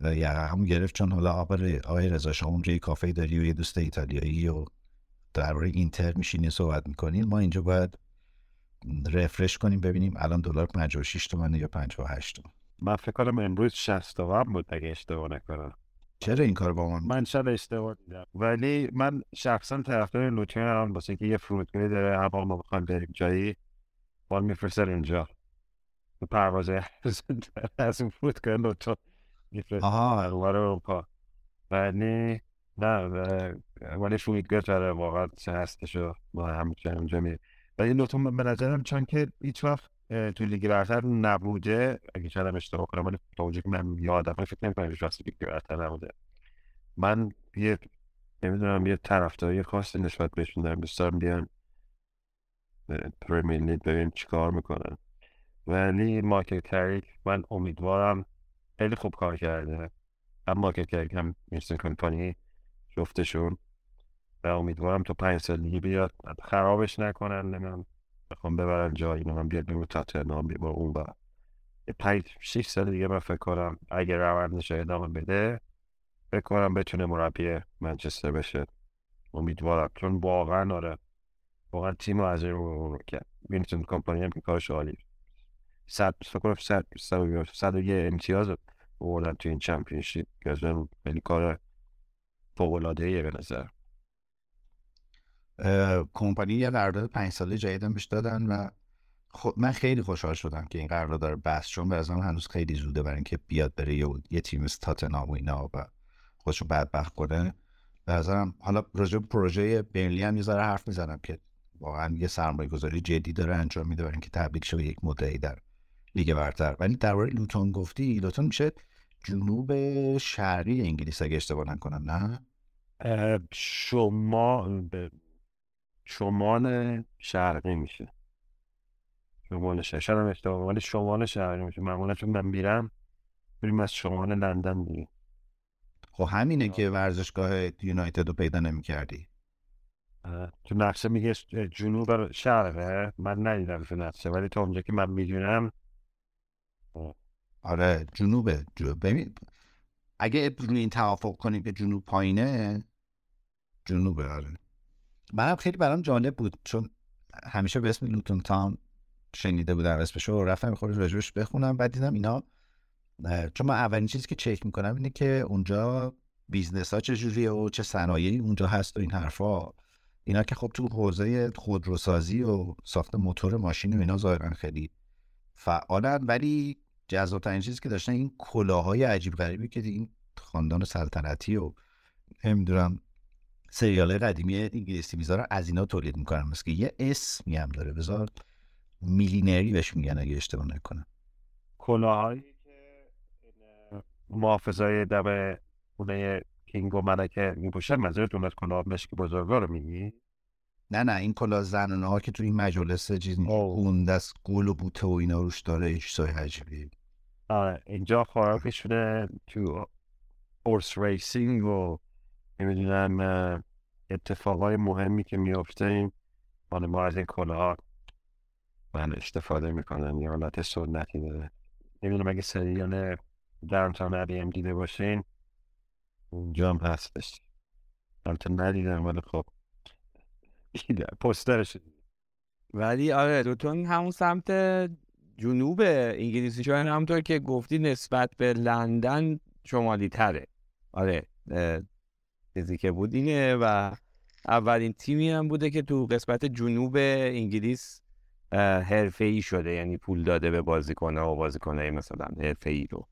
هم گرفت چون حالا آقای رضا شما اونجا یه کافه داری و یه دوست ایتالیایی و درباره اینتر میشینی صحبت می‌کنین ما اینجا باید رفرش کنیم ببینیم الان دلار 56 تومنه یا 58 تومن من فکر کنم امروز 60 تومن بود اگه اشتباه نکنم. چرا این کار با من من شاید اشتباه دیدم. ولی من شخصا طرفدار لوتین هم واسه اینکه یه فرودگاهی داره هر ما بخوایم بریم جایی. بال میفرسته اینجا. پرواز [LAUGHS] از این فرودگاه لوتون میفرسته اروپا ولی نه ولی فرودگاه داره واقعا هستشو ما هم اونجا میریم ولی لوتون به نظرم چون که هیچ وقت توی لیگ برتر نبوده. اگه چندم اشتباه کنم ولی تا اونجا که من یادم فکر نمی‌کنم هیچ وقت لیگ برتر نبوده. من یه نمی‌دونم یه طرفداری خاصی نسبت بهشون دارم. دوست دارم بیان پرمیر لیگ ببینیم چیکار می‌کنن. ولی مایکل کریک من امیدوارم خیلی خوب کار کرده. هم مایکل کریک هم می‌رسن کمپانی جفتشون. و امیدوارم تو پنج سال دیگه بیاد خرابش نکنن نمیم بخوام ببرن جایی من بیاد بیم تاتنام بیم اون و پنج شیش سال دیگه من فکر کنم اگر روندش ادامه بده فکر کنم بتونه مربی منچستر بشه. امیدوارم چون واقعا آره واقعا تیم رو از رو کرد. وینستون کمپانی هم که کارش عالی صد فکر کنم صد صد و یه امتیاز بردن تو این چمپیونشیپ از خیلی کار فوق العاده به نظر کمپانی یه قرارداد پنج ساله جدیدم بهش دادن و خب من خیلی خوشحال شدم که این قرارداد داره بس چون به هنوز خیلی زوده برای اینکه بیاد بره یه, یه تیم تاتنام و اینا و خودشو بدبخت کنه. به نظرم حالا راجع پروژه برنلی هم یه ذره حرف می‌زنم که واقعا یه سرمایه گذاری جدی داره انجام میده برای اینکه تبدیل شه یک مدعی در لیگ برتر. ولی درباره لوتون گفتی لوتون میشه جنوب شهری انگلیس اگه اشتباه نکنم نه؟ شما شمال شرقی میشه. شمال شرقی. شاید اشتباه ولی شمال شرقی میشه. معمولا چون من میرم بریم از شمال لندن دیگه خب همینه که ورزشگاه یونایتد رو پیدا نمی کردی تو نقشه میگه جنوب شرقه. من ندیدم تو نقشه ولی تا اونجا که من می‌دونم آره جنوبه. ببین اگه این توافق کنیم که جنوب پایینه جنوبه آره. منم خیلی برام جالب بود چون همیشه به اسم لوتون تاون شنیده بودم اسمش رو رفتم خود راجبش بخونم بعد دیدم اینا چون من اولین چیزی که چک می‌کنم اینه که اونجا business ها چجوریه و چه صنایعی اونجا هست و این حرفا. اینا که خب تو حوزه خودروسازی و ساخت موتور ماشین و اینا ظاهرا خیلی فعالن ولی جذابترین چیزی که داشتن این کلاهای عجیب غریبی که این خاندان سلطنتی و نمی‌دونم سریال قدیمی انگلیسی می‌ذارن از اینا تولید می‌کنن. مثل که یه اسمی هم داره. بذار میلینری بهش میگن اگه اشتباه نکنم. کلاهایی که محافظای دم خونه کینگ و ملکه میپوشن منظورتون از کلاه مشک بزرگا رو میگی؟ نه نه این کلا زنانه ها که تو این مجالس چیز. اون دست گل و بوته و اینا روش داره چیزای عجیبی. آره اینجا خوراکشونه تو هورس ریسینگ و نمی‌دونم اتفاقای مهمی که میفته مال ما از این کلاها من استفاده می‌کنن یه حالت سنتی داره. نمی‌دونم اگه سریال داونتاون ابی هم دیده باشین اونجا هم هستش. البته ندیدم ولی خب. پسترش ولی آره دوتون همون سمت جنوب انگلیسی چون همونطور که گفتی نسبت به لندن شمالی تره. آره چیزی که بود اینه و اولین تیمی هم بوده که تو قسمت جنوب انگلیس حرفه ای شده. یعنی پول داده به بازیکنه و بازیکنه مثلا حرفه ای رو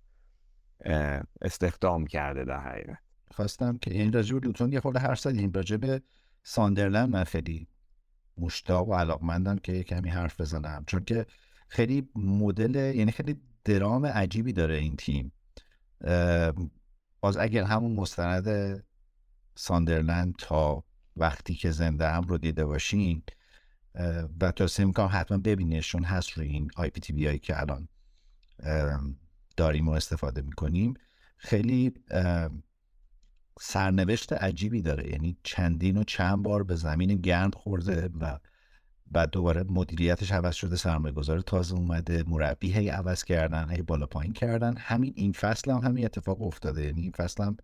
استخدام کرده در حقیقت. خواستم که این راجع به لوتون یه خورده حرف زدیم. راجع به ساندرلند من خیلی مشتاق و علاقمندم که یه کمی حرف بزنم. چون که خیلی مدل یعنی خیلی درام عجیبی داره این تیم. باز اگر همون مستند ساندرلند تا وقتی که زنده هم رو دیده باشین و توصیه می‌کنم حتما ببینیش چون هست روی این IPTV که الان داریم و استفاده می‌کنیم. خیلی سرنوشت عجیبی داره. یعنی چندین و چند بار به زمین گرم خورده و بعد دوباره مدیریتش عوض شده سرمایه گذار تازه اومده مربی هی عوض کردن هی بالا پایین کردن. همین این فصل هم همین اتفاق افتاده. یعنی این فصل هم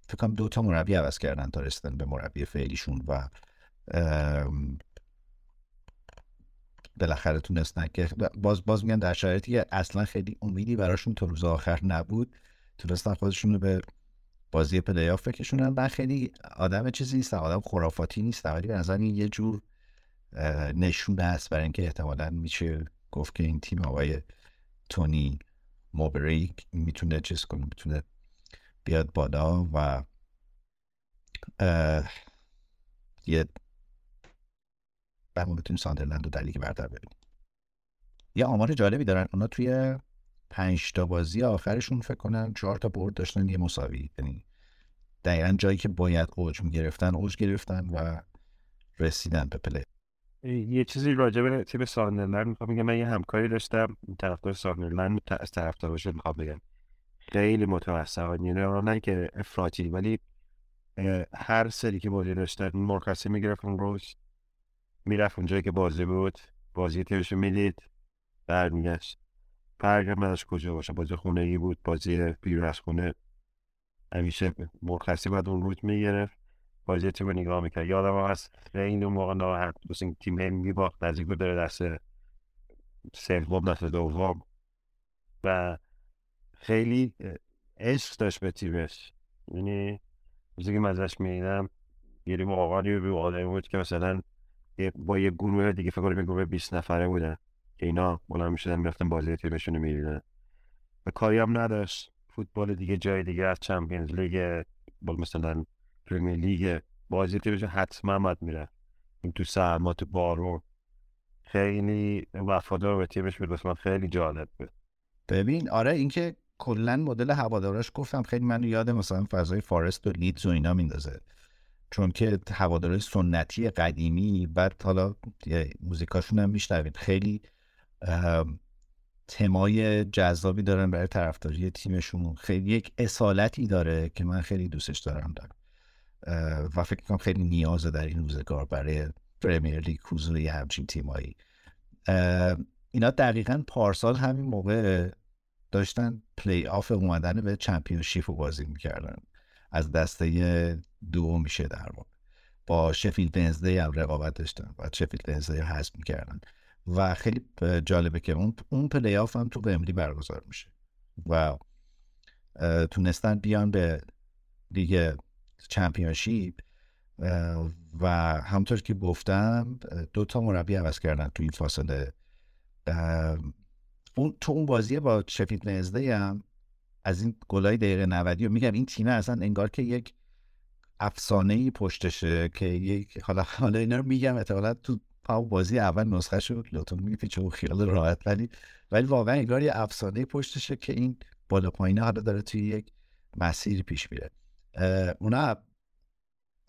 فکر کنم دو تا مربی عوض کردن تا رسیدن به مربی فعلیشون و بالاخره تونستن که باز باز میگن در شرایطی که اصلا خیلی امیدی براشون تا روز آخر نبود تونستن خودشون رو به بازی پلی آف بکشونن. من خیلی آدم چیزی نیستم آدم خرافاتی نیستم ولی به نظر یه جور نشونه است برای اینکه احتمالا میشه گفت که این تیم آقای تونی موبری می‌تونه چیز کنه می‌تونه بیاد بالا و یه و ما بتونیم ساندرلند رو در لیگ برتر ببینیم. یه آمار جالبی دارن. اونا توی پنج تا بازی آخرشون فکر کنم چهار تا برد داشتن یه مساوی. یعنی دقیقا جایی که باید اوج می‌گرفتن اوج گرفتن و رسیدن به پلی. یه چیزی راجع به تیم ساندرلند می‌خوام بگم. من یه همکاری داشتم. طرفدار ساندرلند از طرفدارش می‌خوام بگم. خیلی یعنی اونا نه که افراطی ولی هر سری که بازی داشتن مرخصی می‌گرفت اون روز. می‌رفت اونجایی که بازی بود. بازی تیمشو می‌دید. برمیگشت. فرق هم نداشت کجا باشه؟ بازی خونه ای بود بازی بیرون از خونه. همیشه مرخصی بعد اون روز می‌گرفت. بازی تیم رو نگاه می‌کرد. یادم هست خیلی اون موقع واسه این تیم هی میباخت نزدیک بود داره دست سوم دست دوم. و خیلی عشق داشت به تیمش. یعنی روزی که من ازش می‌دیدم یه موقعی به آدمی بود که مثلا یه- با یه گروه دیگه فکر کنم یه گروه 20 نفره بودن. که اینا بلند می‌شدن می‌رفتن بازی تیمشون رو می‌دیدن. و کاری هم نداشت. فوتبال دیگه جای دیگه از چمپیونز لیگ مثلا پرمیر لیگ بازی تیمش حتما باید میره تو سرما تو بارون. خیلی وفادار به تیمش بود. من خیلی جالب بود. ببین آره اینکه کلا مدل هواداراش گفتم خیلی منو یاد مثلا فضای فارست و لیدز و اینا میندازه. چون که هوادارای سنتی قدیمی بعد حالا موزیکاشون هم میشنوید. خیلی تمای جذابی دارن برای طرفداری تیمشون. خیلی یک اصالتی داره که من خیلی دوستش دارم دارم و فکر کنم خیلی نیازه در این روزگار برای پرمیر لیگ حضور یه همچین تیمایی. اینا دقیقا پارسال همین موقع داشتن پلی آف اومدن به چمپیونشیپ رو بازی می‌کردن. از دسته دو میشه در واقع. با شفیلد ونزدی هم رقابت داشتن و شفیلد ونزدی رو حذف می‌کردن. و خیلی جالبه که اون اون پلی آف هم تو ومبلی برگزار میشه. و تونستن بیان به لیگ چمپیونشیپ و همطور که گفتم دو تا مربی عوض کردن تو این فاصله. اون تو اون بازی با شفیلد ونزدی هم از این گلای دقیقه 90 و میگم این تیم اصلا انگار که یک افسانه ای پشتشه که یک حالا حالا اینا رو میگم احتمالا تو همون بازی اول نسخه شد لوتون میپیچه و خیال راحت ولی ولی واقعا انگار یه افسانه پشتشه که این بالا پایینه حالا داره توی یک مسیری پیش میره. اونا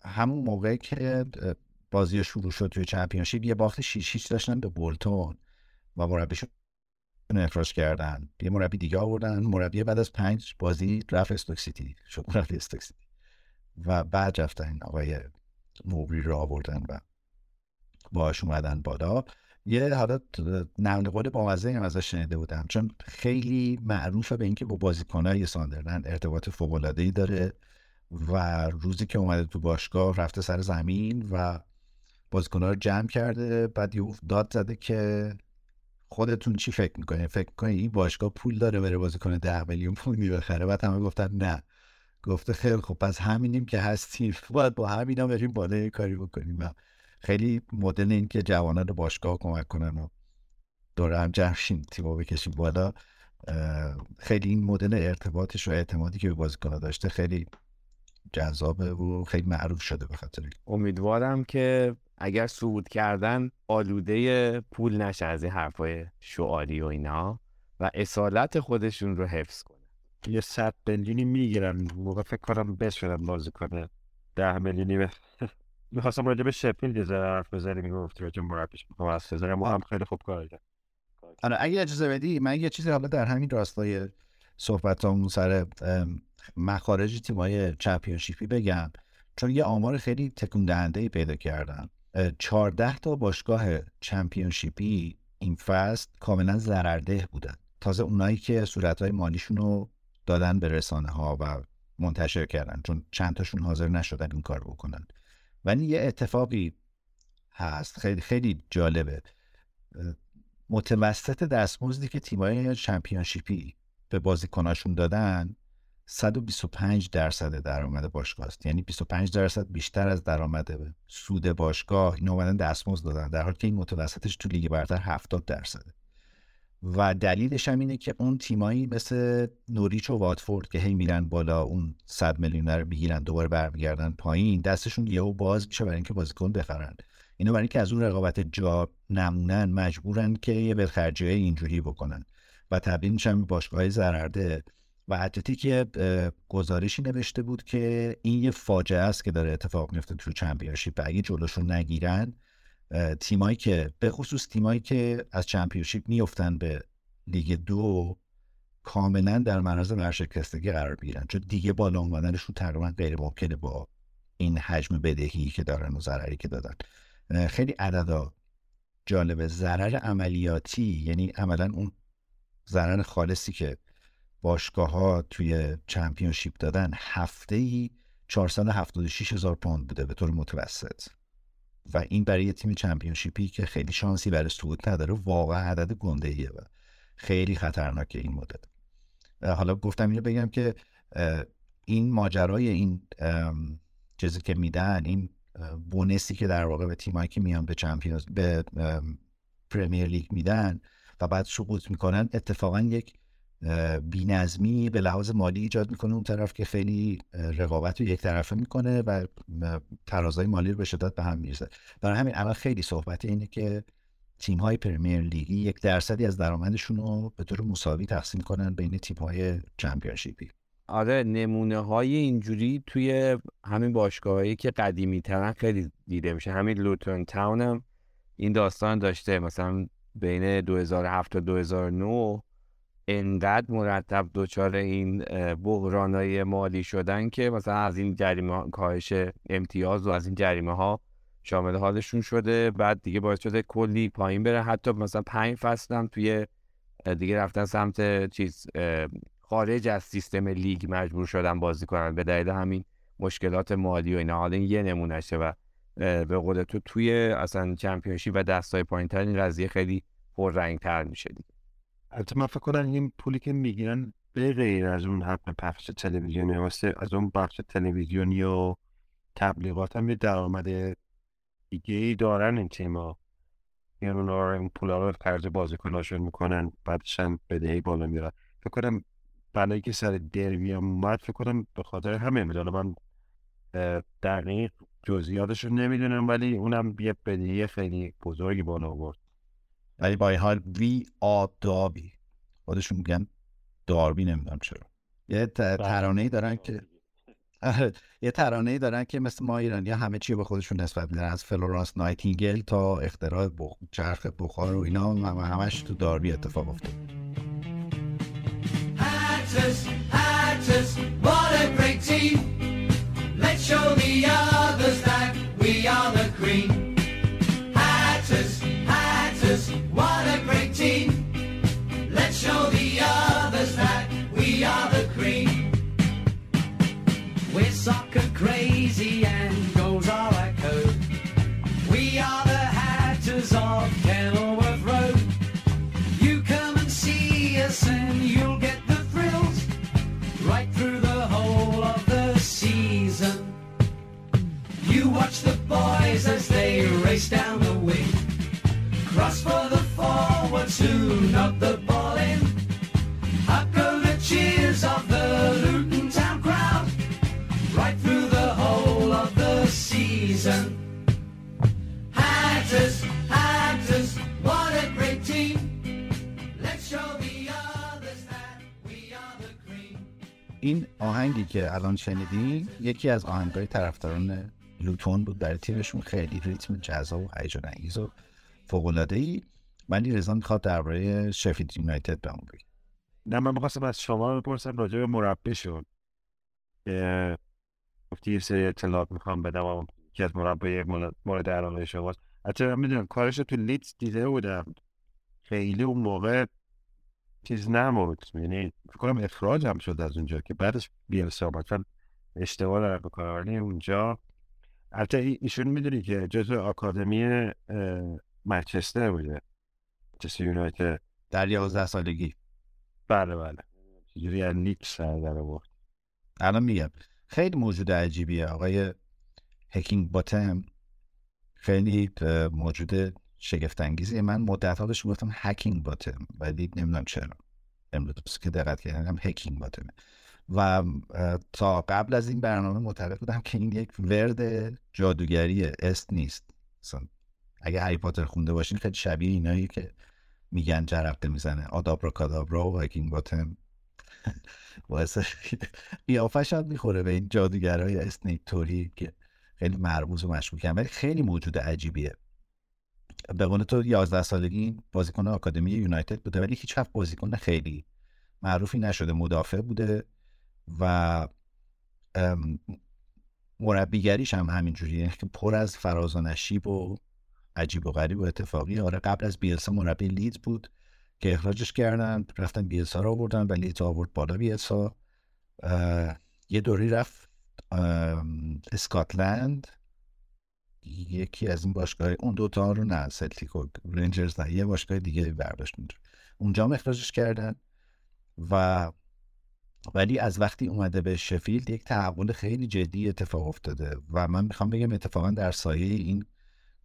همون موقع که بازی شروع شد توی چمپیونشیپ یه باخت 6 هیچ داشتن به بولتون و مربیشون اخراج کردن. یه مربی دیگه آوردن. مربی بعد از پنج بازی رفت استوک سیتی. شد مربی استوک سیتی. و بعد رفتن آقای موبری رو آوردن و باش اومدن بالا. یه حالا نقل قول بامزه هم ازش شنیده بودم. چون خیلی معروفه به اینکه با بازیکنهای ساندرلند ارتباط فوق ای داره و روزی که اومده تو باشگاه رفته سر زمین و بازیکنها رو جمع کرده. بعد یه داد زده که خودتون چی فکر می‌کنید فکر می‌کنید این باشگاه پول داره بره بازیکن ده میلیون پولی بخره؟ بعد همه گفتن نه. گفته خیلی خب پس همینیم که هستیم. [LAUGHS] باید با همینا بریم بالا کاری بکنیم. خیلی مدل این که جوانان باشگاه کمک کنن و دوره هم جمشیم تیمو بکشیم بالا خیلی این مدل ارتباطش و اعتمادی که به بازیکن داشته خیلی جذابه و خیلی معروف شده به خاطر امیدوارم که اگر صعود کردن آلوده پول نشه از این حرفای شعاری و اینا و اصالت خودشون رو حفظ کنه. یه صد میلیونی می‌گیرن. موقع فکر کنم بشورن بازی کنه ده میلیونی [LAUGHS] می‌خواستم راجع به شپیل یه ذره حرف بزنی می‌گفت راجع مربیش می‌خوام از ما هم خیلی خوب کار کرد. آره اگه اجازه بدی من یه چیزی حالا در همین راستای صحبتامون سر مخارج تیمای چمپیونشیپی بگم. چون یه آمار خیلی تکون دهنده پیدا کردم 14 تا باشگاه چمپیونشیپی این فصل کاملا ضررده بودن. تازه اونایی که صورتهای مالیشون رو دادن به رسانه ها و منتشر کردن. چون چند تاشون حاضر نشدن این کار بکنن. ولی یه اتفاقی هست. خیلی خیلی جالبه. متوسط دستمزدی که تیمای چمپیونشیپی به بازیکناشون دادن 125 درصد درآمد باشگاه است. یعنی 25 درصد بیشتر از درآمد سود باشگاه این اومدن دستمزد دادن. در حالی که این متوسطش تو لیگ برتر 70 درصده. و دلیلش هم اینه که اون تیمایی مثل نوریچ و واتفورد که هی میرن بالا اون 100 میلیون رو می‌گیرن دوباره برمیگردن پایین دستشون یهو باز میشه برای اینکه بازیکن بخرن. اینا برای اینکه از اون رقابت جا نمونن مجبورن که یه بالخرجی اینجوری بکنن و تبدیل میشن به باشگاه ضررده و اتلتیک گزارشی نوشته بود که این یه فاجعه است که داره اتفاق میفته تو چمپیونشیپ اگه جلوشون نگیرن تیمایی که به خصوص تیمایی که از چمپیونشیپ میفتن به لیگ دو کاملا در معرض ورشکستگی قرار می‌گیرن. چون دیگه بالا اومدنشون تقریبا غیر ممکنه با این حجم بدهی که دارن و ضرری که دادن. خیلی عددا جالبه ضرر عملیاتی یعنی عملا اون ضرر خالصی که باشگاه ها توی چمپیونشیپ دادن هفته ای 476 هزار پوند بوده به طور متوسط. و این برای تیم چمپیونشیپی که خیلی شانسی برای صعود نداره واقعا عدد گنده ایه و خیلی خطرناکه این مدل حالا گفتم اینو بگم که این ماجرای این چیزی که میدن این بونسی که در واقع به تیمایی که میان به چمپیونز به پرمیر لیگ میدن و بعد سقوط می‌کنن اتفاقا یک بینظمی به لحاظ مالی ایجاد می‌کنه اون طرف که خیلی رقابت رو یک طرفه می‌کنه و ترازای مالی رو به شدت به هم میرزه برای همین الان خیلی صحبت اینه که تیم های پرمیر لیگی یک درصدی از درآمدشون رو به طور مساوی تقسیم کنن بین تیم های چمپیونشیپی آره نمونه های اینجوری توی همین باشگاهایی که قدیمی ترن خیلی دیده میشه. همین لوتون تاون هم این داستان داشته. مثلا بین 2007 تا 2009 انقدر مرتب دچار این های مالی شدن که مثلا از این جریمه کاهش امتیاز و از این جریمه ها شامل حالشون شده. بعد دیگه باعث شده کلی پایین بره. حتی مثلا پنج فصل هم توی دیگه رفتن سمت چیز خارج از سیستم لیگ مجبور شدن بازی کنن. به دلیل همین مشکلات مالی و اینا. حالا این یه نمونهشه و به قول تو توی اصلا چمپیونشی و دستای پایین تر این قضیه خیلی رنگ تر میشه دیگه. البته من فکر کنم این پولی که می‌گیرن به غیر از اون حق پخش تلویزیونی واسه از اون بخش تلویزیونی و تبلیغات هم یه درآمد دیگه ای دارن این تیما یعنی اونا این پولا رو خرج بازیکناشون می‌کنن بعدش هم بدهی بالا میرن. فکر کنم بلایی که سر دربی هم اومد فکر کنم به خاطر همه می‌دونه من دقیق جزئیاتش رو نمی‌دونم ولی اونم یه بدهی خیلی بزرگی بالا آورد. ولی با این حال we are Derby خودشون میگن داربی نمی‌دونم چرا. یه بله. ترانه ای دارن که [LAUGHS] یه ترانه ای دارن که مثل ما ایرانی همه چی به خودشون نسبت میدن. از فلورانس نایتینگل تا اختراع بخ... چرخ بخار و اینا هم همش تو داربی اتفاق افتاد. Let's show who knock the ball in. Up the cheers of the Luton Town crowd right through the whole of the season. Hatters, Hatters, what a great team. Let's show the others that we are the cream. این آهنگی که الان شنیدین یکی از آهنگای طرفداران لوتون بود برای تیمشون خیلی ریتم جذاب و هیجان انگیز و فوق العاده ای ولی رضا می‌خواد درباره شفید یونایتد بهمون بگه. نه من می‌خواستم از شما بپرسم راجع به مربیشون که گفتی یه سری اطلاعات می‌خوام بدم و که از مربی مورد- علاقه شماست. حتی من می‌دونم کارش رو تو لیدز دیده بودم. خیلی اون موقع چیز نمود یعنی فکر اخراج هم شد از اونجا که بعدش بیلسا آمد چون اشتباه دارم بکنم اونجا البته ای- ایشون می‌دونی که جزو آکادمی منچستر بوده. منچستر یونایتد در 11 سالگی. بله بله. چجوری از لیگ سر در آورد؟ الان میگم. خیلی موجود عجیبیه. آقای هکینگ باتم خیلی موجود شگفت انگیزیه من مدت ها بهش گفتم هکینگ باتم ولی نمی‌دونم چرا. امروز که دقت کردم هکینگ باتمه. و تا قبل از این برنامه معتقد بودم که این یک ورد جادوگری است نیست. مثلا اگه هری پاتر خونده باشین خیلی شبیه اینایی که میگن جرقه می‌زنه. آدابرا کادابرا و هکینگ باتم. باعث قیافش هم می‌خوره به این جادوگرای اسنیپ توری که خیلی مرموز و مشکوکن ولی خیلی موجود عجیبیه. به قول تو 11 سالگی بازیکن آکادمی یونایتد بوده ولی هیچ وقت بازیکن خیلی معروفی نشده مدافع بوده و مربیگریش هم همینجوریه. که [LAUGHS] پر از فراز و نشیب و عجیب و غریب و اتفاقی. آره قبل از بیلسا مربی لیدز بود که اخراجش کردن. رفتن بیلسا رو آوردن و لیدز آورد بالا بیلسا. یه دوری رفت اسکاتلند. یکی از این باشگاه اون دوتا رو نه و رنجرز نه یه باشگاه دیگه برداشت اونجا هم اخراجش کردن. و ولی از وقتی اومده به شفیلد یک تحول خیلی جدی اتفاق افتاده. و من می‌خوام بگم اتفاقا در سایه این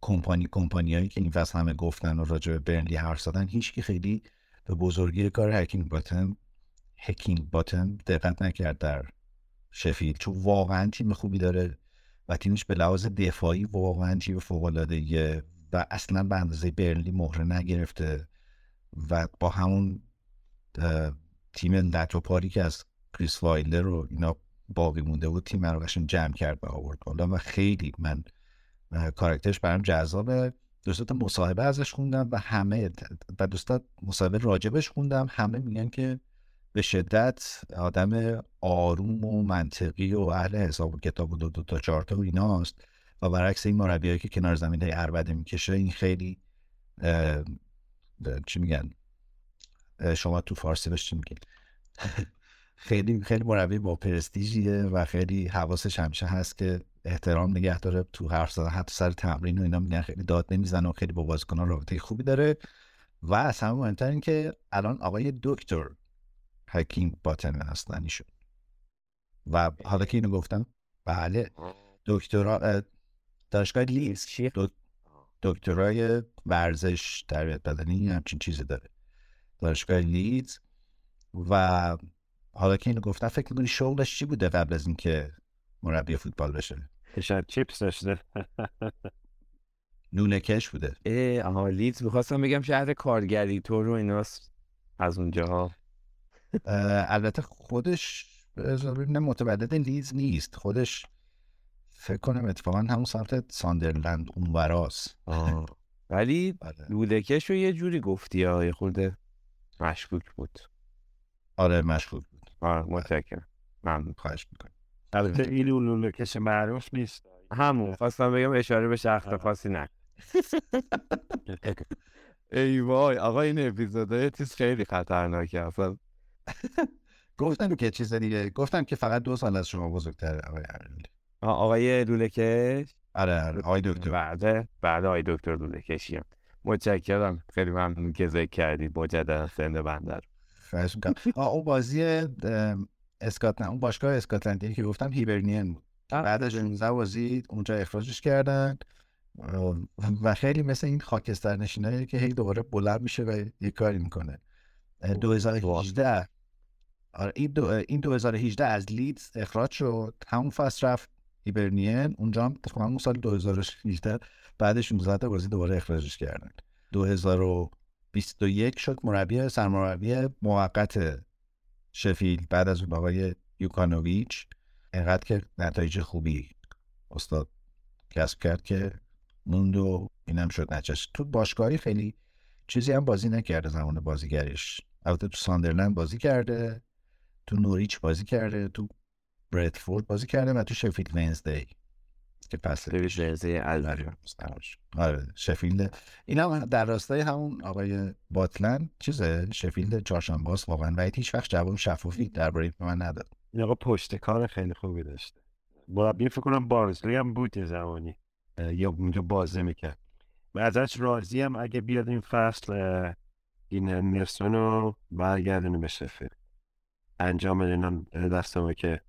کمپانی کمپانیایی که این فصل همه گفتن و راجع به برنلی حرف زدن هیچکی خیلی به بزرگی کار هکینگ باتم هکینگ باتم دقت نکرد در شفیلد. چون واقعا تیم خوبی داره و تیمش به لحاظ دفاعی واقعا تیم فوق و اصلا به اندازه برنلی مهره نگرفته و با همون تیم لتوپاری که از کریس وایلر رو اینا باقی مونده بود تیم رو قشنگ جمع کرد و آورد و خیلی من اه، کاراکترش برام جذابه. دوستا مصاحبه ازش خوندم و همه و دوستا مصاحبه راجبش خوندم. همه میگن که به شدت آدم آروم و منطقی و اهل حساب و کتاب و دو, دو تا چهار تا و ایناست. و برعکس این مربیایی که کنار زمین های عربده می‌کشه این خیلی چی میگن؟ شما تو فارسی بهش چی [LAUGHS] خیلی خیلی مربی با پرستیژیه و خیلی حواسش همیشه هست که احترام نگه داره تو حرف زدن حتی سر تمرین و اینا میگن خیلی داد نمی‌زنه و خیلی با بازیکنان رابطه خوبی داره. و از همه مهمتر این که الان آقای دکتر هکینگ باتن هستن ایشون و حالا که اینو گفتم بله دکترا اه، دانشگاه؟ دو- دکترای ورزش تربیت بدنی همچین چیزی داره. دانشگاه لیدز و حالا که اینو گفتم فکر می‌کنی شغلش چی بوده قبل از اینکه مربی فوتبال بشه. شاید چیپس داشته. نونه کش بوده. اه آها لیدز می‌خواستم بگم شهر کارگری تو رو ایناست از اونجاها اه، البته خودش ببینم متولد لیز نیست. خودش فکر کنم اتفاقا همون سمت ساندرلند اونوراست. آه. ولی [LAUGHS] بله. لولکش رو یه جوری گفتی ها یه خورده مشکوک بود. آره مشغول بود. آره متشکرم. ممنون. خواهش می‌کنم. البته این لولو کش معروف نیست همون خواستم بگم اشاره به شخص خاصی نه ای وای آقا این اپیزودهای چیز خیلی خطرناکه اصلا گفتم که چیز دیگه گفتم که فقط دو سال از شما بزرگتره آقای آقای لولکش آره آره آقای دکتر بعد بعد آقای دکتر لولکشی متشکرم خیلی ممنون که ذکر کردی مجددا سند بنده رو خواهش می‌کنم آه اون بازی ام، اسکاتلند اون باشگاه اسکاتلندی که گفتم هیبرنین بود. بعد از 16 بازی اونجا اخراجش کردن. و خیلی مثل این خاکستر نشینایی که هی دوباره بلند میشه و یه کاری می‌کنه. اه، 2018 آره این, دو این 2018 از لیدز اخراج شد. همون فصل رفت هیبرنین. اونجا هم اون سال 2018 بعد 16 تا بازی دوباره اخراجش کردن. 2021 شد مربی سرمربی موقت شفیل بعد از اون آقای یوکانوویچ انقدر که نتایج خوبی استاد کسب کرد که موند و اینم شد نچش تو باشگاهی خیلی چیزی هم بازی نکرده زمان بازیگریش. البته تو ساندرلند بازی کرده تو نوریچ بازی کرده تو بردفورد بازی کرده و تو شفیلد ونزدی که پس رزه الوری آره شفیلد. این هم در راستای همون آقای باتلند چیزه؟ شفیلد چهارشنبه است واقعا و هیچ وقت جواب شفافی درباره من نداد. این آقا پشت کار خیلی خوبی داشته. مربی فکر کنم بارزلی هم بود یه زمانی یا اونجا بازی می‌کرد. و ازش راضی هم اگه بیاد این فصل این نرسون رو برگردونه به شفیل انجام اینم دستمه که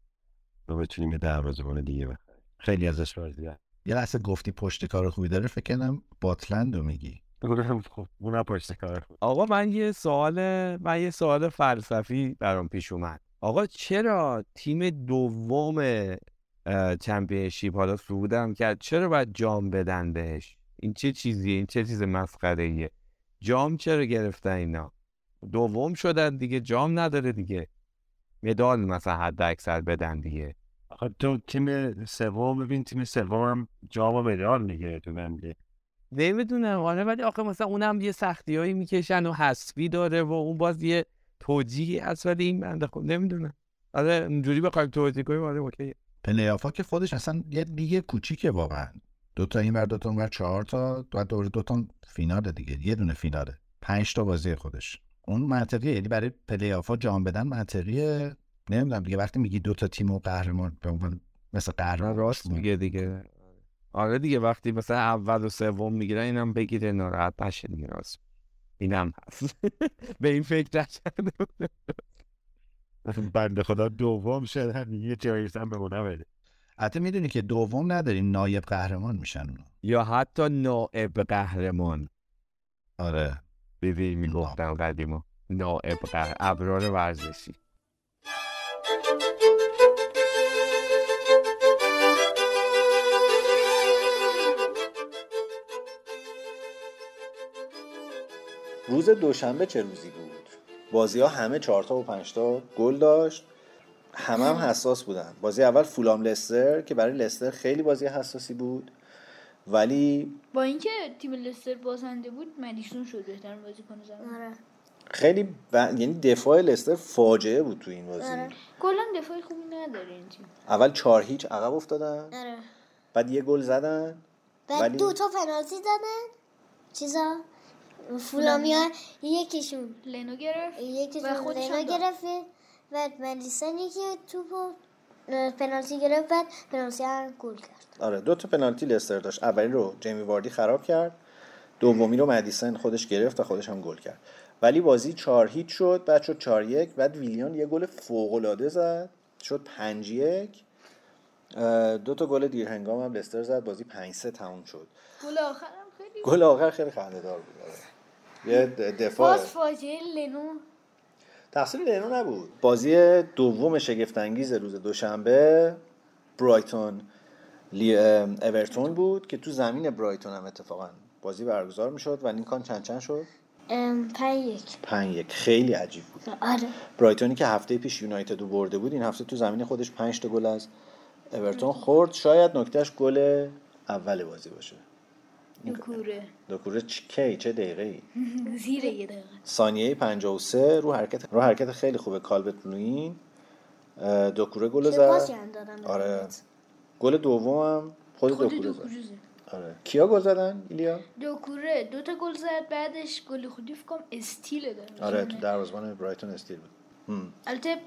ما بتونیم یه دروازه‌بان دیگه خیلی ازش راضی هم یه لحظه گفتی پشت کار خوبی داره فکر کنم باتلند رو میگی. خب اونم پشت کار آقا من یه سوال من یه سوال فلسفی برام پیش اومد. آقا چرا تیم دوم چمپیونشیپ حالا صعودم کرد چرا باید جام بدن بهش؟ این چه چیزیه؟ این چه چیز مسخره ایه جام چرا گرفتن اینا؟ دوم شدن دیگه جام نداره دیگه. مدال مثلا حد اکثر بدن دیگه. آخه تو تیم سوم ببین تیم سوم جام و مدال می‌گیره تو ومبلی نمی‌دونم آره ولی آخه مثلا اونم یه سختی هایی می‌کشن و حذفی داره و اون باز یه توجیهی هست ولی این بنده خب نمی‌دونم آره اونجوری بخوایم توجیه کنیم آره اوکی پلیافا که خودش اصلا یه لیگ کوچیکه واقعا دو تا این ور دو تا اون ور چهار تا دو دور دو تا فیناله دیگه یه دونه فیناله پنج تا بازی خودش اون منطقیه یعنی برای پلیافا جام بدن منطقیه نمی‌دونم دیگه وقتی میگی دو تا تیم و قهرمان به عنوان مثل قهرمان راست میگه دیگه. آره دیگه وقتی مثلا اول و سوم می‌گیرن اینم بگیره ناراحت نشه دیگه راست. اینم هست. [LAUGHS] به این فکر نکرده. بنده خدا دوم شدن یه جایزه هم به اونا بده. حتی می‌دونی که دوم نداریم نایب قهرمان میشن اونا. یا حتی نائب قهرمان. آره. دیدی می‌گفتم قدیما نائب قهر ابرار ورزشی. روز دوشنبه چه روزی بود؟ بازی ها همه چهارتا و پنجتا گل داشت. همه هم حساس بودن. بازی اول فولام لستر که برای لستر خیلی بازی حساسی بود. ولی با اینکه تیم لستر بازنده بود مدیسون شد بهترین بازیکن زمین آره. خیلی ب... یعنی دفاع لستر فاجعه بود تو این بازی. آره. کلا دفاعی خوبی نداره این تیم. اول چهار هیچ عقب افتادن. آره. بعد یه گل زدن. بعد ولی- دو تا پنالتی زدن. چیزا؟ فولامیا یکیشون. لنو گرفت و یکیشون خودش لینا هم داد. گرفت بعد مدیسن یکی توپو پنالتی گرفت بعد پنالتی هم گل کرد. آره دو تا پنالتی لستر داشت. اولی رو جیمی واردی خراب کرد. دومی رو مدیسن خودش گرفت و خودش هم گل کرد. ولی بازی چهار هیچ شد بعد شد چهار یک بعد ویلیان یه گل فوق العاده زد. شد پنج یک. دو تا گل دیر هنگام هم لستر زد. بازی پنج سه تموم شد. گل آخرم خیلی گل آخر خیلی خنده دار بود. آره. یه دفاع. باز فاجعه لنو. تقصیر لنو نبود. بازی دوم شگفتانگیز روز دوشنبه برایتون لی... اورتون بود که تو زمین برایتون هم اتفاقا بازی برگزار می‌شد و لینکان چند چند شد؟ پنج یک. پنج یک. خیلی عجیب بود. آره. برایتونی که هفته پیش یونایتد رو برده بود این هفته تو زمین خودش 5 تا گل از اورتون خورد. شاید نکتهش گل اول بازی باشه. کوره دوکوره چ- کی؟ چه دقیقه ای [LAUGHS] زیر یه دقیقه. ثانیه 53 رو حرکت رو حرکت خیلی خوبه. کالبت لوین دوکوره گل چه زد. آره. گل دومم خود خود دوکوره دو زد. کوره زد. آره. کیا گل زدن؟ ایلیا؟ دو کوره دو تا گل زد. بعدش گل خودی فکر استیل داره. آره تو دروازه‌بان برایتون استیل بود. البته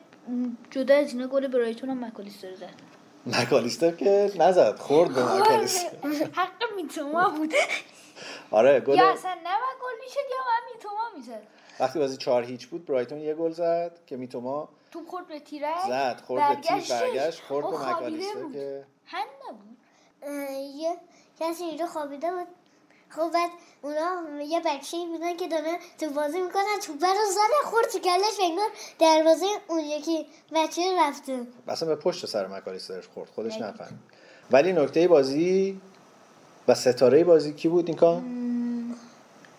جدا از اینا گل برایتون هم مکالیستر زد. مکالیستر که نزد خورد به مکالیستر. حق میتوما [LAUGHS] بود. آره گل یا اصلا نه گل می‌شد یا من میتوما می‌زد. وقتی بازی 4 هیچ بود برایتون یه گل زد که میتوما توپ خورد به تیرک زد خورد به تیر. برگشت خورد به مکالیستر. که هم نبود. یه کسی اینجا خوابیده بود. خب بعد اونا یه بچه بودن که دارن تو بازی می‌کنن توپه رو زدن خورد تو کلش انگار دروازه اون یکی بچه رفته. اصلا به پشت سر مکالیسترش خورد خودش نفهمید. ولی نکته بازی و ستاره بازی کی بود این کار؟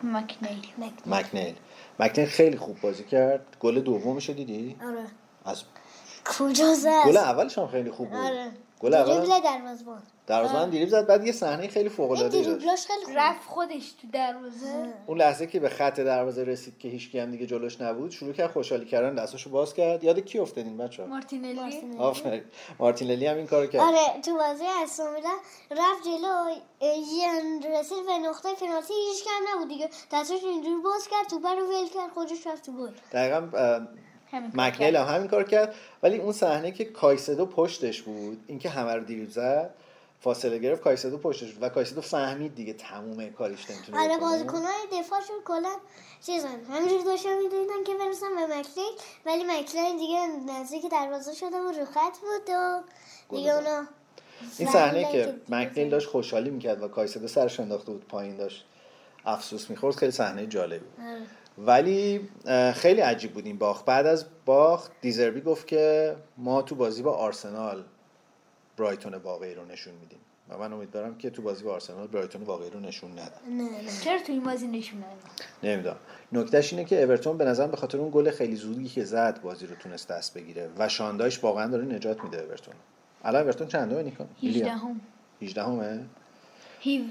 مکنیل. مکنیل. مکنیل. خیلی خوب بازی کرد. گل دومش رو دیدی؟ آره. از کجا زد؟ گل اولش هم خیلی خوب بود. آره. گل اول دریبل دروازه‌بان. دروازه‌بان دریبل زد. بعد یه صحنه خیلی فوق این العاده داشت. دریبلاش خیلی خوب. رفت خودش تو دروازه. اون لحظه که به خط دروازه رسید که هیچ هم دیگه جلوش نبود شروع کرد خوشحالی کردن دستاشو باز کرد. یاد کی افتادین بچه‌ها؟ مارتینلی؟ آفرین. مارتینلی هم این کارو کرد. آره تو بازی از میلان رفت جلو اه، یه رسید به نقطه پنالتی هیچ کم نبود دیگه. دستش اینجور باز کرد توپه رو ول کرد خودش رفت تو گل. دقیقا مکنیل هم همین کار کرد ولی اون صحنه که کایسدو پشتش بود اینکه همه رو دیریب زد فاصله گرفت کایسدو پشتش بود و کایسدو فهمید دیگه تمومه کاریش نمی‌تونه آره. بازیکنهای دفاعشون کلا چیزن همینجور داشتن می‌دونن که برسن به مکلیل ولی مکلیل دیگه نزدیک دروازه شده و رو خط بود و دیگه. اونا این صحنه که مکنیل. داشت خوشحالی می‌کرد و کایسدو سرش انداخته بود پایین داشت افسوس می‌خورد خیلی صحنه جالبی بود آره. ولی خیلی عجیب بود این باخت. بعد از باخت دیزربی گفت که ما تو بازی با آرسنال برایتون واقعی رو نشون میدیم. و من امیدوارم که تو بازی با آرسنال برایتون واقعی رو نشون ندن. نه نه. چرا تو این بازی نشون نداد نمی‌دونم. نکتهش اینه که اورتون به نظرم به خاطر اون گل خیلی زودی که زد بازی رو تونست دست بگیره و شاندایش واقعا داره نجات میده اورتون. الان اورتون چندمه نیکا 18 هم 18 همه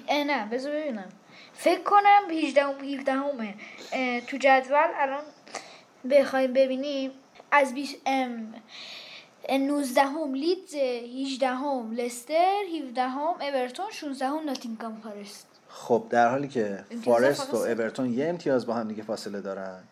نه بذار ببینم. فکر کنم 18 هم 17 همه تو جدول الان بخوایم ببینیم. از بیش ام 19 هم لیدز 18 هم لستر 17 هم اورتون 16 هم ناتینگهام فارست خب در حالی که فارست و. اورتون یه امتیاز با هم دیگه فاصله دارن.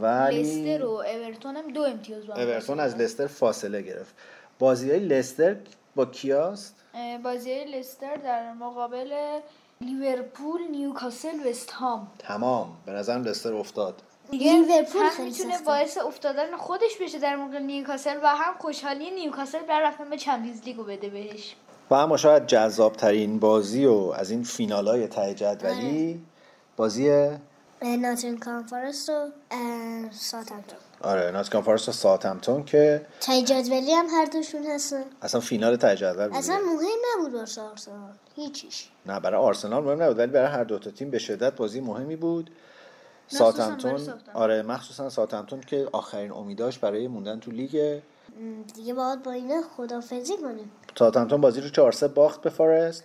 ولی لستر و اورتون هم دو امتیاز با هم اورتون از لستر فاصله گرفت. بازی های لستر با کیاست؟ بازی لستر در مقابل لیورپول نیوکاسل وست هام. تمام. به نظرم لستر افتاد. دیگه لیورپول هم می‌تونه. باعث افتادن خودش بشه در مقابل نیوکاسل و هم خوشحالی نیوکاسل برای رفتن به چمپیونز لیگو بده بهش. و اما شاید جذاب ترین بازی و از این فینال های ته جدولی بازی ناتینگهام فارست و اه، ساوثهمپتون. آره ناتینگهام فارست و ساوثهمپتون که ته جدولی هم هر دوشون هستن. اصلا فینال ته جدول بود. اصلا مهم نبود واسه آرسنال هیچیش. نه برای آرسنال مهم نبود ولی برای هر دو تا تیم به شدت بازی مهمی بود. برای ساوثهمپتون. آره مخصوصا ساوثهمپتون که آخرین امیداش برای موندن تو لیگ. دیگه باید با اینا خدافظی کنیم. ساوثهمپتون بازی رو 4 3 باخت به فارست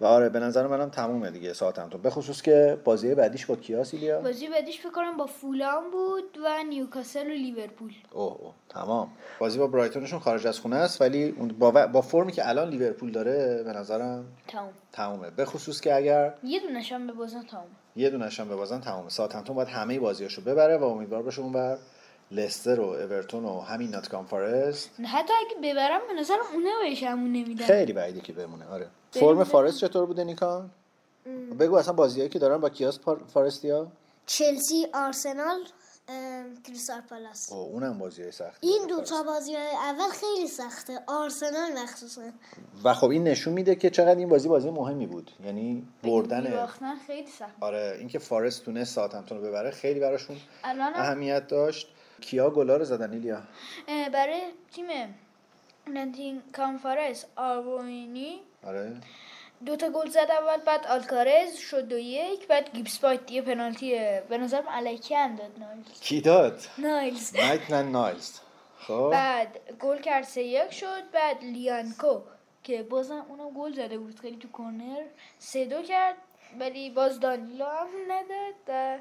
و آره به نظر منم تمومه دیگه ساوثهمپتون به خصوص که بازی بعدیش با کیاس ایلیا بازی بعدیش فکر کنم با فولام بود و نیوکاسل و لیورپول. اوه اوه تمام. بازی با برایتونشون خارج از خونه است ولی اون با, با فرمی که الان لیورپول داره به نظرم تمام تمومه. به خصوص که اگر یه دونش هم به بازن تمام یه دونش هم ببازن تمومه. ساوثهمپتون باید همه بازیاشو ببره و امیدوار باشه اونور لستر و اورتون و همین ناتکام فارست. حتی اگه ببرم به نظرم اونا بهش همون نمیدن. خیلی بعیده که بمونه. آره. فرم فارست چطور بوده نیکان بگو اصلا بازیایی که دارن با کیاس فارستیا؟ چلسی آرسنال کریستال پالاس. او اونم بازی سخت این دوتا بازی اول خیلی سخته. آرسنال مخصوصا. و خب این نشون میده که چقدر این بازی بازی مهمی بود. یعنی بردن خیلی سخت. آره اینکه فارست تونست ساوثهمپتون رو ببره خیلی براشون الان هم اهمیت داشت. کیا گلا رو زدن ایلیا؟ برای تیم ناتینگهام فارست آوونیی آره. دو تا گل زد اول بعد آلکاراز شد دو یک بعد گیبس وایت یه پنالتی به نظرم الکی هم داد نایلز. کی داد؟ نایلز. مایتلند نایلز. خب. بعد گل کرد سه یک شد بعد لیانکو که بازم اونم گل زده بود خیلی تو کورنر سه دو کرد ولی باز دانیلو هم نداد و